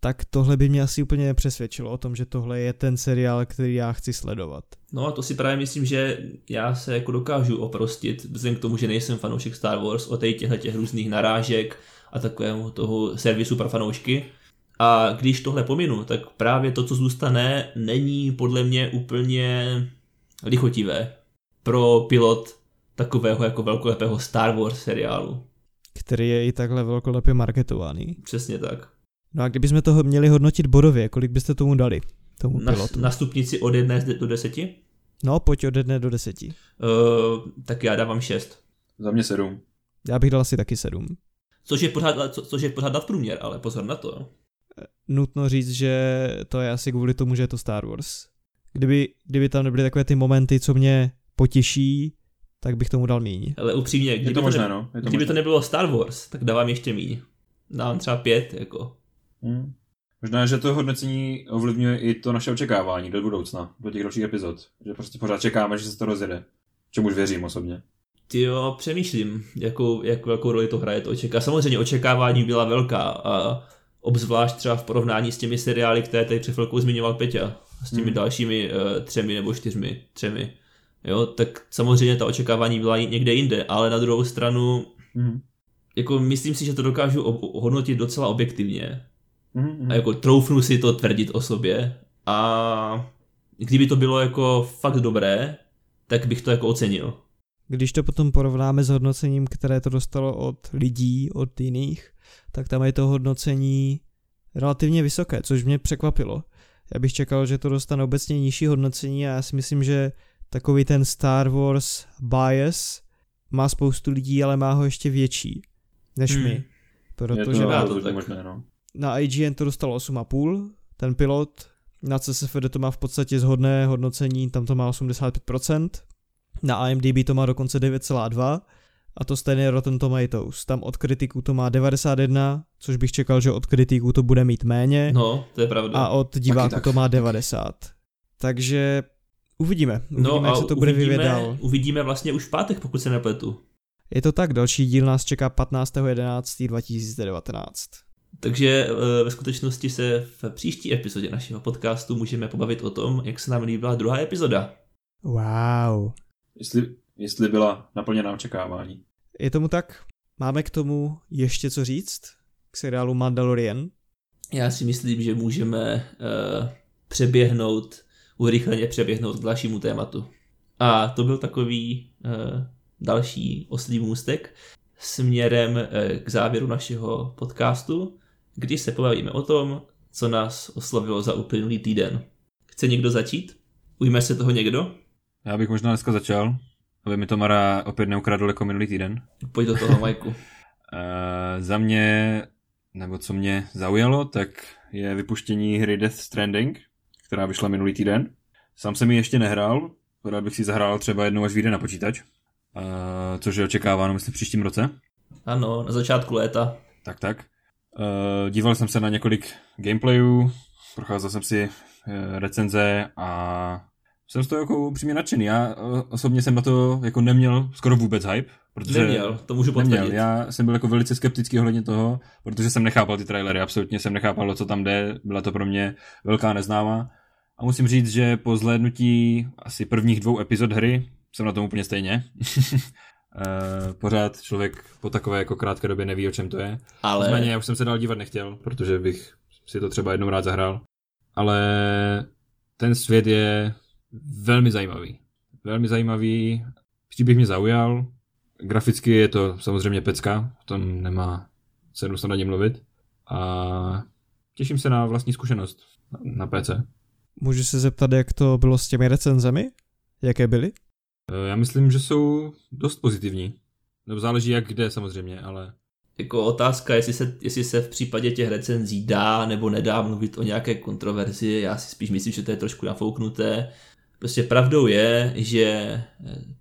tak tohle by mě asi úplně nepřesvědčilo o tom, že tohle je ten seriál, který já chci sledovat. No a to si právě myslím, že já se jako dokážu oprostit, vzhledem k tomu, že nejsem fanoušek Star Wars, o těchto těch různých narážek a takového toho servisu pro fanoušky. A když tohle pominu, tak právě to, co zůstane, není podle mě úplně lichotivé pro pilot takového jako velkolepého Star Wars seriálu. Který je i takhle velkolepě marketovaný. Přesně tak. No a kdybychom toho měli hodnotit bodově, kolik byste tomu dali? Tomu Na, pilotu? na stupnici od 1 do 10? No, pojď od jedné do deseti. Uh, tak já dávám 6. Za mě sedm. Já bych dal asi taky sedm. Což je pořád, co, což je pořád nadprůměr, ale pozor na to. Nutno říct, že to je asi kvůli tomu, že je to Star Wars. Kdyby, kdyby tam nebyly takové ty momenty, co mě potěší, tak bych tomu dal míň. Ale upřímně, kdyby, Je to to, možné, ne, no. Je to kdyby možné. to nebylo Star Wars, tak dávám ještě míň. Dávám třeba pět, jako. Hmm. Možná, že to hodnocení ovlivňuje i to naše očekávání do budoucna, do těch dalších epizod. Že prostě pořád čekáme, že se to rozjede. Čemuž věřím osobně. Ty jo, přemýšlím, jakou, jak velkou roli to hraje to očeká. Samozřejmě očekávání byla velká a obzvlášť třeba v porovnání s těmi seriály, které tady před chvilkou zmiňoval Peťa, s těmi Hmm. dalšími uh, třemi nebo čtyřmi, třemi. Jo, tak samozřejmě ta očekávání byla někde jinde, ale na druhou stranu, Hmm. jako myslím si, že to dokážu hodnotit docela objektivně. Hmm. a jako troufnu si to tvrdit o sobě a kdyby to bylo jako fakt dobré, tak bych to jako ocenil. Když to potom porovnáme s hodnocením, které to dostalo od lidí, od jiných, tak tam je to hodnocení relativně vysoké, což mě překvapilo. Já bych čekal, že to dostane obecně nižší hodnocení a já si myslím, že takový ten Star Wars bias má spoustu lidí, ale má ho ještě větší než Hmm. my. Je Protože to, to to tak. možné, no. Na IGN to dostalo 8,5, ten pilot, na CSFD to má v podstatě zhodné hodnocení, tam to má 85%, na IMDb to má dokonce 9,2 a to stejné Rotten Tomatoes, tam od kritiků to má 91, což bych čekal, že od kritiků to bude mít méně No, to je pravda. a od diváků tak. to má 90. Takže uvidíme, uvidíme, no jak se to bude vyvíjet dál. uvidíme, uvidíme vlastně už v pátek, pokud se nepletu. Je to tak, další díl nás čeká 15.11.2019. Takže eh, ve skutečnosti se v příští epizodě našeho podcastu můžeme pobavit o tom, jak se nám líbila druhá epizoda. Wow. Jestli, jestli byla naplněná očekávání. Je tomu tak? Máme k tomu ještě co říct? K seriálu Mandalorian? Já si myslím, že můžeme uh, přeběhnout, urychleně přeběhnout k dalšímu tématu. A to byl takový uh, další oslý můstek směrem uh, k závěru našeho podcastu, kdy se pobavíme o tom, co nás oslovilo za uplynulý týden. Chce někdo začít? Ujme se toho někdo? Já bych možná dneska začal, aby mi to Mara opět neukradl jako minulý týden. Pojď do toho, Majku. Uh, za mě, nebo co mě zaujalo, tak je vypuštění hry Death Stranding, která vyšla minulý týden. Sám jsem ji ještě nehrál, rád bych si zahrál třeba jednou, až vyjde na počítač, uh, což je očekáváno, myslím, v příštím roce. Ano, na začátku léta. Tak, tak. Uh, díval jsem se na několik gameplayů, procházel jsem si uh, recenze a jsem z toho jako upřímně nadšený. Já uh, osobně jsem na to jako neměl skoro vůbec hype, protože... Neměl, to můžu potvrdit. Neměl, já jsem byl jako velice skeptický ohledně toho, protože jsem nechápal ty trailery, absolutně jsem nechápal, o co tam jde, byla to pro mě velká neznámá. A musím říct, že po zhlédnutí asi prvních dvou epizod hry jsem na tom úplně stejně. Eh, Pořád člověk po takové jako krátké době neví, o čem to je. Ale... Nicméně já už jsem se dál dívat nechtěl, protože bych si to třeba jednou rád zahrál. ale ten svět je velmi zajímavý. Velmi zajímavý, příběh mě zaujal, graficky je to samozřejmě pecka, to nemá cenu se na něm mluvit a těším se na vlastní zkušenost na PC. Můžu se zeptat, jak to bylo s těmi recenzemi? Jaké byly? E, já myslím, že jsou dost pozitivní. Nebo záleží jak kde samozřejmě, ale... Jako otázka, jestli se, jestli se v případě těch recenzí dá nebo nedá mluvit o nějaké kontroverzi, já si spíš myslím, že to je trošku nafouknuté. Prostě pravdou je, že eh,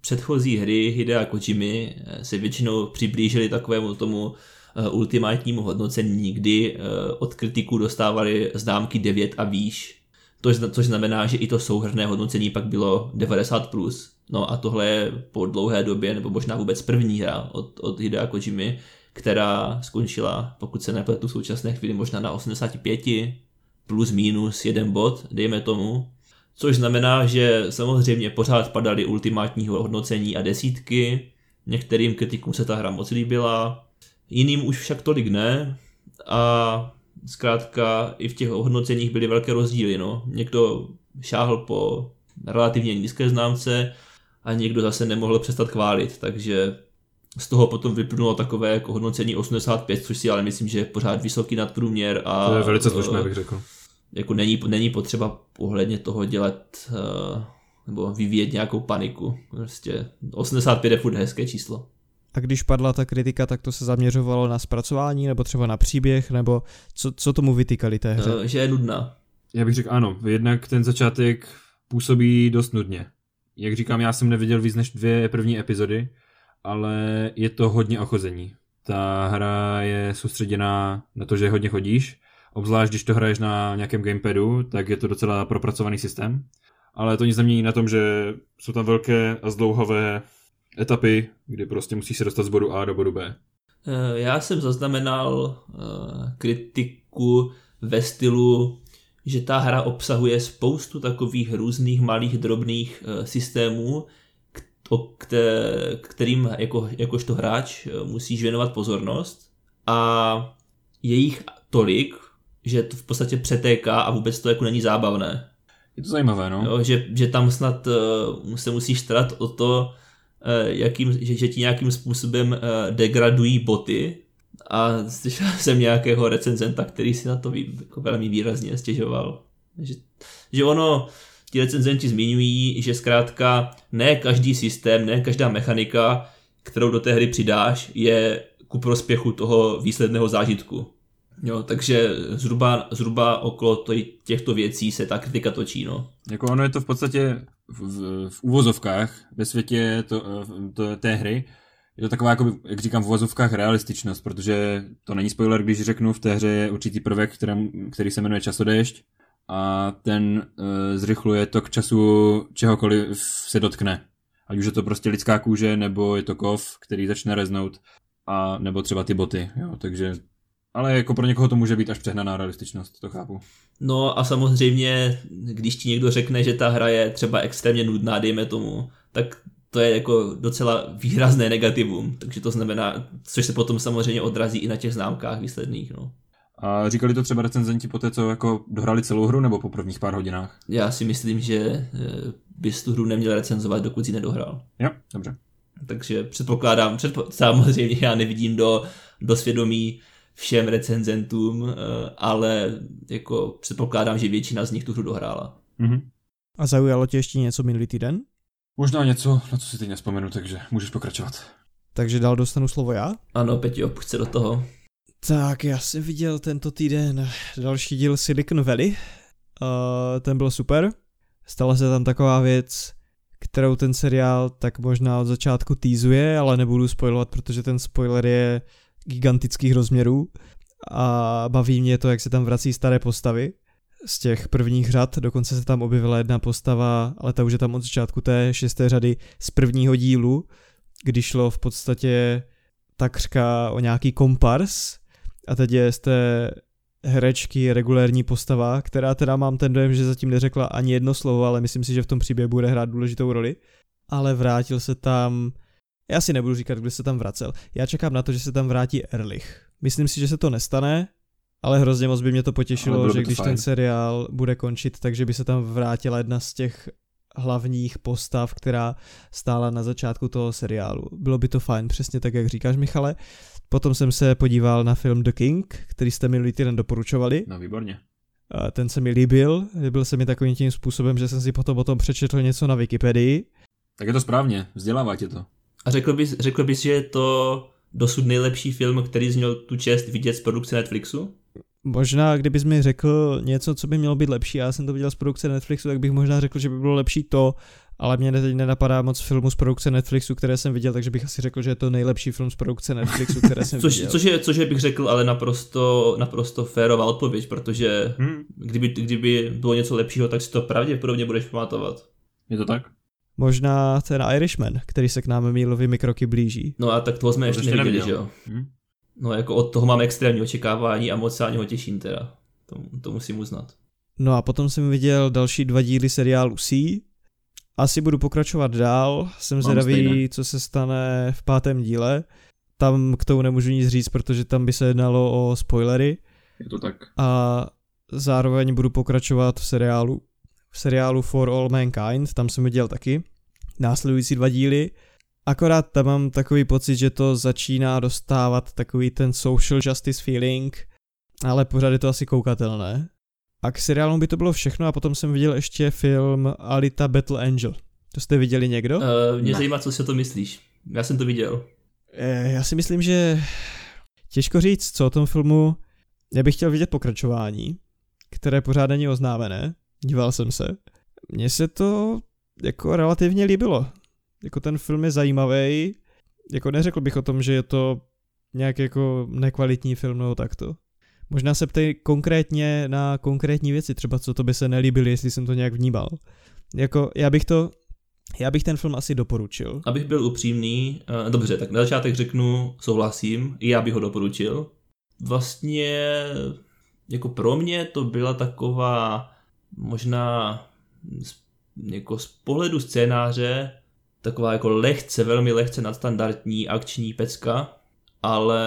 předchozí hry Hidea Kojimy eh, se většinou přiblížily takovému tomu eh, ultimátnímu hodnocení, kdy od kritiků dostávali známky 9 a výš, což, což znamená, že i to souhrné hodnocení pak bylo 90+. Plus. No a tohle je po dlouhé době, nebo možná vůbec první hra od, od Hidea Kojimy, která skončila, pokud se nepletu v současné chvíli, možná na 85 plus minus jeden bod, dejme tomu. Což znamená, že samozřejmě pořád padaly ultimátní hodnocení a desítky, některým kritikům se ta hra moc líbila, jiným už však tolik ne a zkrátka i v těch hodnoceních byly velké rozdíly. No. Někdo šáhl po relativně nízké známce a někdo zase nemohl přestat chválit, takže z toho potom vyplynulo takové jako hodnocení 85, což si ale myslím, že je pořád vysoký nadprůměr. A, to je velice slušné, bych řekl. Jako není, není potřeba ohledně toho dělat uh, nebo vyvíjet nějakou paniku. Prostě 85 je furt hezké číslo. A když padla ta kritika, tak to se zaměřovalo na zpracování, nebo třeba na příběh, nebo co, co tomu vytýkali té hře? Uh, že je nudná. Já bych řekl ano, jednak ten začátek působí dost nudně. Jak říkám, já jsem neviděl víc než dvě první epizody, ale je to hodně ochození. Ta hra je soustředěná na to, že hodně chodíš, obzvlášť když to hraješ na nějakém gamepadu, tak je to docela propracovaný systém. Ale to nic nemění na tom, že jsou tam velké a zdlouhavé etapy, kdy prostě musíš se dostat z bodu A do bodu B. Eh, já jsem zaznamenal eh, kritiku ve stylu, že ta hra obsahuje spoustu takových různých malých drobných eh, systémů, kterým jako, jakožto hráč musíš věnovat pozornost a je jich tolik, že to v podstatě přetéká a vůbec to jako není zábavné. Je to zajímavé, no. Jo, že, že tam snad uh, se musíš starat o to, jakým, že, že ti nějakým způsobem uh, degradují boty a slyšel jsem nějakého recenzenta, který si na to jako velmi výrazně stěžoval. Že, že ono, ti recenzenti zmiňují, že zkrátka ne každý systém, ne každá mechanika, kterou do té hry přidáš, je ku prospěchu toho výsledného zážitku. Jo, takže zhruba, zhruba okolo těchto věcí se ta kritika točí. No. Jako ono je to v podstatě v, v, v uvozovkách ve světě to, to, té hry, je to taková, jako, jak říkám, v uvozovkách realističnost, protože to není spoiler, když řeknu, v té hře je určitý prvek, který, který se jmenuje časodešť a ten uh, zrychluje tok času čehokoliv se dotkne. Ať už je to prostě lidská kůže, nebo je to kov, který začne reznout, a nebo třeba ty boty, jo, takže ale jako pro někoho to může být až přehnaná realističnost, to chápu. No a samozřejmě, když ti někdo řekne, že ta hra je třeba extrémně nudná, dejme tomu, tak to je jako docela výrazné negativum, takže to znamená, což se potom samozřejmě odrazí i na těch známkách výsledných, no. A říkali to třeba recenzenti po té, co jako dohrali celou hru, nebo po prvních pár hodinách? Já si myslím, že eh, bys tu hru neměl recenzovat, dokud si nedohrál. Jo, dobře. Takže předpokládám, předpo, samozřejmě já nevidím do, do svědomí všem recenzentům, eh, ale jako předpokládám, že většina z nich tu hru dohrála. Mm-hmm. A zaujalo tě ještě něco minulý týden? Možná něco, na co si teď nespomenu, takže můžeš pokračovat. Takže dál dostanu slovo já? Ano, Petě, pojď se do toho. Tak, já jsem viděl tento týden další díl Silicon Valley. Uh, ten byl super. Stala se tam taková věc, kterou ten seriál tak možná od začátku týzuje, ale nebudu spoilovat, protože ten spoiler je gigantických rozměrů a baví mě to, jak se tam vrací staré postavy z těch prvních řad, dokonce se tam objevila jedna postava, ale ta už je tam od začátku té šesté řady z prvního dílu, kdy šlo v podstatě takřka o nějaký kompars a teď je z té herečky regulérní postava, která teda mám ten dojem, že zatím neřekla ani jedno slovo, ale myslím si, že v tom příběhu bude hrát důležitou roli. Ale vrátil se tam, já si nebudu říkat, kdo se tam vracel. Já čekám na to, že se tam vrátí Erlich. Myslím si, že se to nestane, Ale hrozně moc by mě to potěšilo, že to když fajn. ten seriál bude končit, takže by se tam vrátila jedna z těch hlavních postav, která stála na začátku toho seriálu. Bylo by to fajn, přesně tak, jak říkáš, Michale. Potom jsem se podíval na film The King, který jste minulý týden doporučovali. No výborně. A Ten se mi líbil, líbil se mi takovým tím způsobem, že jsem si potom o tom přečetl něco na Wikipedii. Tak je to správně, vzdělává tě to. A řekl bys, řekl bys, že je to dosud nejlepší film, který jsi měl tu čest vidět z produkce Netflixu? Možná, kdybys mi řekl něco, co by mělo být lepší, já jsem to viděl z produkce Netflixu, tak bych možná řekl, že by bylo lepší to, ale mě teď nenapadá moc filmů z produkce Netflixu, které jsem viděl, takže bych asi řekl, že je to nejlepší film z produkce Netflixu, které jsem Což, viděl. což, je, což je, bych řekl, ale naprosto, naprosto férová odpověď, protože Hm, kdyby, kdyby bylo něco lepšího, tak si to pravděpodobně budeš pamatovat. je to tak? Možná ten Irishman, který se k nám mílovými kroky blíží. No a tak toho jsme To ještě neviděli, neviděl. že jo? Hm? No jako od toho mám extrémní očekávání a moc se na něho těším teda. To, to musím uznat. No a potom jsem viděl další dva díly seriálu C. Asi budu pokračovat dál, jsem zvědavý, stejné. co se stane v pátém díle. Tam k tomu nemůžu nic říct, protože tam by se jednalo o spoilery. Je to tak. a zároveň budu pokračovat v seriálu v seriálu For All Mankind, tam jsem viděl taky následující dva díly. Akorát tam mám takový pocit, že to začíná dostávat takový ten social justice feeling, ale pořád je to asi koukatelné. A k seriálům by to bylo všechno a potom jsem viděl ještě film Alita Battle Angel. To jste viděli někdo? Uh, mě Ne. zajímá, co si o to myslíš. Já jsem to viděl. Eh, Já si myslím, že těžko říct, co o tom filmu. Já bych chtěl vidět pokračování, které pořád není oznámené. Díval jsem se. Mně se to jako relativně líbilo. Jako ten film je zajímavý. Jako neřekl bych o tom, že je to nějak jako nekvalitní film nebo takto. Možná se ptej konkrétně na konkrétní věci, třeba co to by se nelíbily, jestli jsem to nějak vnímal. Jako já bych to, já bych ten film asi doporučil. Abych byl upřímný, uh, dobře, tak na začátek řeknu, souhlasím, já bych ho doporučil. Vlastně jako pro mě to byla taková možná z, jako z pohledu scénáře taková jako lehce, velmi lehce nadstandardní akční pecka, ale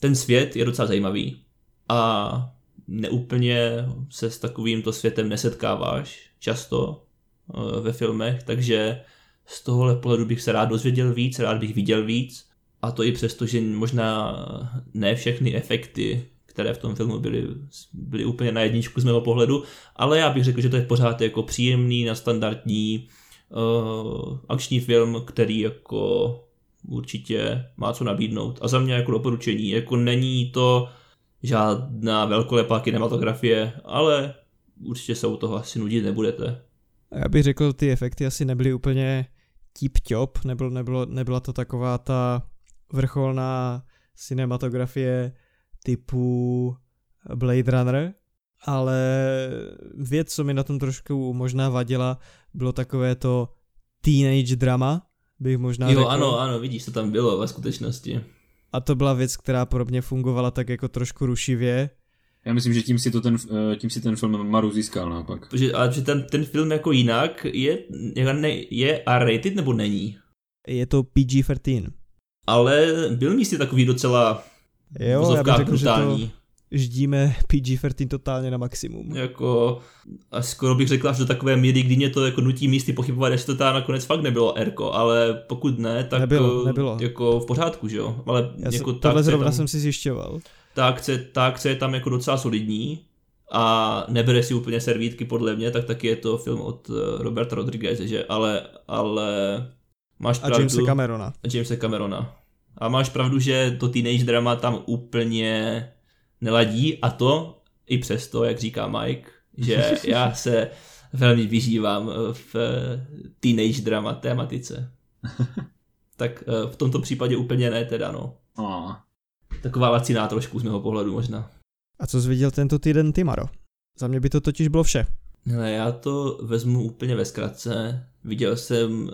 ten svět je docela zajímavý a neúplně se s takovýmto světem nesetkáváš často eh, ve filmech, takže z tohohle pohledu bych se rád dozvěděl víc, rád bych viděl víc a to i přesto, že možná ne všechny efekty, které v tom filmu byly, byly úplně na jedničku z mého pohledu, ale já bych řekl, že to je pořád jako příjemný, na standardní uh, akční film, který jako určitě má co nabídnout. A za mě jako doporučení, jako není to žádná velkolepá kinematografie, ale určitě se u toho asi nudit nebudete. Já bych řekl, ty efekty asi nebyly úplně tip-top, nebylo, nebylo, nebyla to taková ta vrcholná cinematografie typu Blade Runner, ale věc, co mi na tom trošku možná vadila, bylo takové to teenage drama, bych možná Jo, řekl. ano, ano, vidíš, to tam bylo ve skutečnosti. A to byla věc, která pro mě fungovala tak jako trošku rušivě. Já myslím, že tím si, to ten, eh, tím si ten film Maru získal naopak. Protože, ale že ten, ten film jako jinak je, je, ne, je R-rated nebo není? Je to PG-13. Ale byl místy takový docela Jo, já bych řekl, že to brutální. ždíme PG-13 totálně na maximum. Jako, a skoro bych řekl až do takové míry, kdy mě to jako nutí místy pochybovat, jestli to teda nakonec fakt nebylo Erko, ale pokud ne, tak Nebylo, nebylo. jako v pořádku, že jo? Ale Já jako ta tohle zrovna tam, jsem si zjišťoval. ta, akce, ta akce je tam jako docela solidní a nebere si úplně servítky podle mě, tak taky je to film od eh, Roberta Rodrigueze, že? Ale, ale máš A pravdu. Jamesa Camerona. Jamesa Camerona. A máš pravdu, že to teenage drama tam úplně neladí a to i přesto, jak říká Mike, že já se velmi vyžívám v teenage drama tématice. Tak eh, v tomto případě úplně ne teda, no. Oh. Taková laciná trošku z mého pohledu možná. A co jsi viděl tento týden ty, Maro? Za mě by to totiž bylo vše. Hele, já to vezmu úplně ve zkratce. Viděl jsem uh,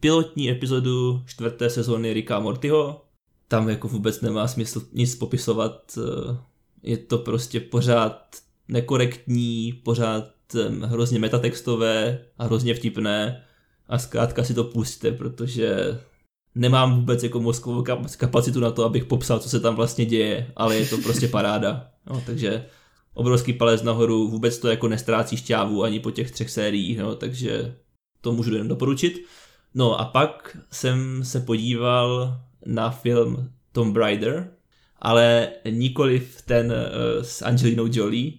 pilotní epizodu čtvrté sezóny Ricka Mortyho. Tam jako vůbec nemá smysl nic popisovat. Uh, je to prostě pořád nekorektní, pořád um, hrozně metatextové a hrozně vtipné. A zkrátka si to pustte, protože nemám vůbec jako mozkovou kapacitu na to, abych popsal, co se tam vlastně děje, ale je to prostě paráda. No, takže obrovský palec nahoru, vůbec to jako nestrácí šťávu ani po těch třech sériích, no, takže to můžu jen doporučit. No a pak jsem se podíval na film Tom Raider, ale nikoli ten uh, s Angelinou Jolie,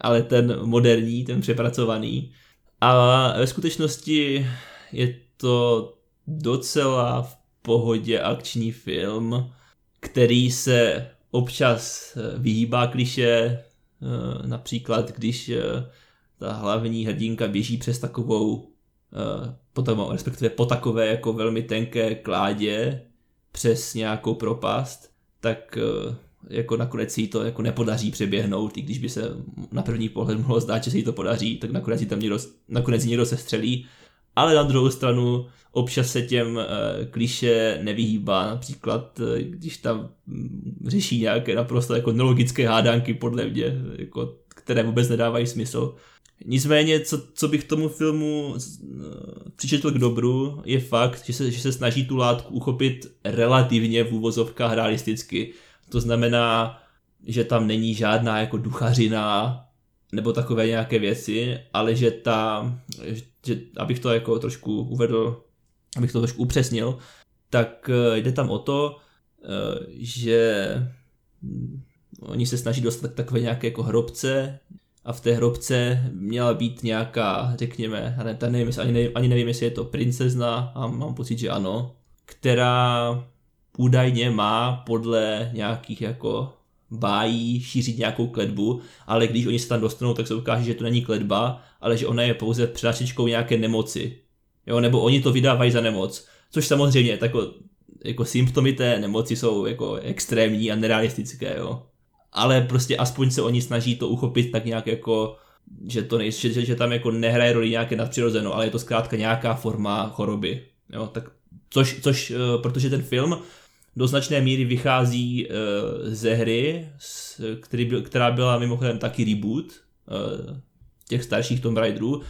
ale ten moderní, ten přepracovaný. A ve skutečnosti je to docela v pohodě akční film, který se občas eh, vyhýbá kliše, eh, například když ta hlavní hrdinka běží přes takovou potom, respektive po takové jako velmi tenké kládě přes nějakou propast, tak eh, jako nakonec si to jako nepodaří přeběhnout, i když by se na první pohled mohlo zdát, že se jí to podaří, tak nakonec jí tam někdo, nakonec jí někdo se střelí. Ale na druhou stranu občas se těm uh, kliše nevyhýbá, například když tam um, řeší nějaké naprosto jako nelogické hádánky podle mě, jako, které vůbec nedávají smysl. Nicméně, co, co bych tomu filmu přičetl k dobru, je fakt, že se, že se snaží tu látku uchopit relativně v úvozovkách realisticky. To znamená, že tam není žádná jako duchařina nebo takové nějaké věci, ale že ta, že, abych to jako trošku uvedl, abych to trošku upřesnil, tak eh, jde tam o to, eh, že hm, oni se snaží dostat takové nějaké jako hrobce, a v té hrobce měla být nějaká, řekněme, ne, nevím, ani, nevím, ani nevím, jestli je to princezna, a mám pocit, že ano, která údajně má podle nějakých jako bájí šířit nějakou kledbu, ale když oni se tam dostanou, tak se ukáže, že to není kledba, ale že ona je pouze přenášečkou nějaké nemoci. Jo, nebo oni to vydávají za nemoc, což samozřejmě jako, jako symptomy té nemoci jsou jako extrémní a nerealistické, jo ale prostě aspoň se oni snaží to uchopit tak nějak jako že to nej, že, že, tam jako nehraje roli nějaké nadpřirozeno, ale je to zkrátka nějaká forma choroby. Jo, tak což, což uh, protože ten film do značné míry vychází uh, ze hry, který která byla mimochodem taky reboot uh, těch starších Tomb Raiderů.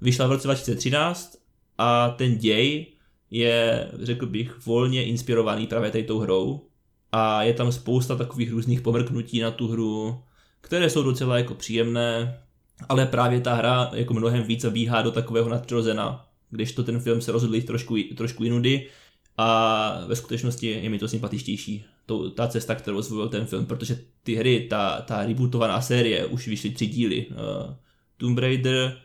Vyšla v roce 2013 a ten děj je, řekl bych, volně inspirovaný právě tady tou hrou a je tam spousta takových různých pomrknutí na tu hru, které jsou docela jako příjemné, ale právě ta hra jako mnohem víc zabíhá do takového nadpřirozena, když to ten film se rozhodl jít trošku, trošku jinudy a ve skutečnosti je mi to sympatičtější, to, ta cesta, kterou zvolil ten film, protože ty hry, ta, ta rebootovaná série, už vyšly tři díly. Uh, Tomb Raider,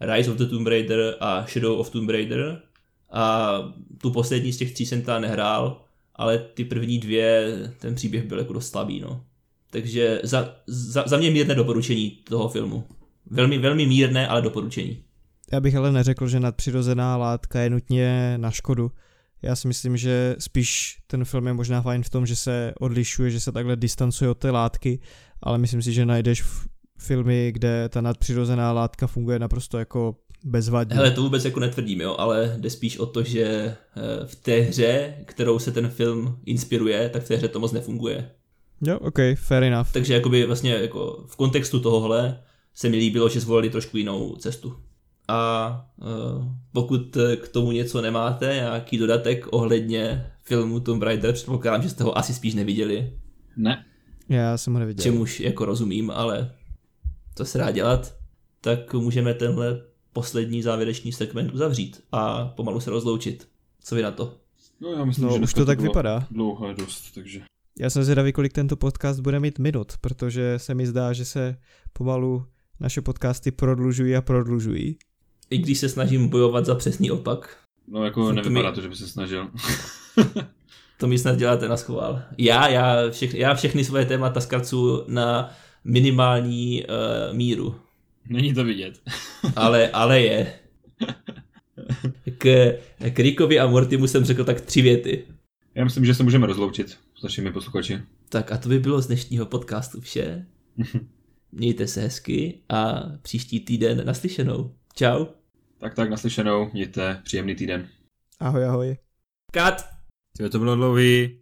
Rise of the Tomb Raider a Shadow of Tomb Raider a tu poslední z těch tří jsem tam nehrál, ale ty první dvě, ten příběh byl jako dost slabý, no. Takže za, za, za mě mírné doporučení toho filmu. Velmi, velmi mírné, ale doporučení. Já bych ale neřekl, že nadpřirozená látka je nutně na škodu. Já si myslím, že spíš ten film je možná fajn v tom, že se odlišuje, že se takhle distancuje od té látky, ale myslím si, že najdeš filmy, kde ta nadpřirozená látka funguje naprosto jako bezvadně. Hele, to vůbec jako netvrdím, jo, ale jde spíš o to, že eh, v té hře, kterou se ten film inspiruje, tak v té hře to moc nefunguje. Jo, ok, fair enough. Takže jakoby vlastně jako v kontextu tohohle se mi líbilo, že zvolili trošku jinou cestu. A uh, pokud k tomu něco nemáte, nějaký dodatek ohledně filmu Tomb Raider, předpokládám, že jste ho asi spíš neviděli. Ne. Já jsem ho neviděl. Čemuž jako rozumím, ale to se dá dělat, tak můžeme tenhle poslední závěrečný segment uzavřít a pomalu se rozloučit. Co vy na to? No já myslím, no, že už to tak vypadá. Dlouho je dost, takže... Já jsem zvědavý, kolik tento podcast bude mít minut, protože se mi zdá, že se pomalu naše podcasty prodlužují a prodlužují. I když se snažím bojovat za přesný opak. No jako to nevypadá mi... to, že by se snažil. to mi snad děláte na schvál. Já, já, všechny, já všechny svoje témata zkracuju na minimální uh, míru. Není to vidět. ale, ale je. K, k Rickovi a Mortimu jsem řekl tak tři věty. Já myslím, že se můžeme rozloučit s našimi posluchači. Tak a to by bylo z dnešního podcastu vše. Mějte se hezky a příští týden naslyšenou. Čau. Tak tak naslyšenou, mějte příjemný týden. Ahoj, ahoj. Kat. To bylo dlouhý.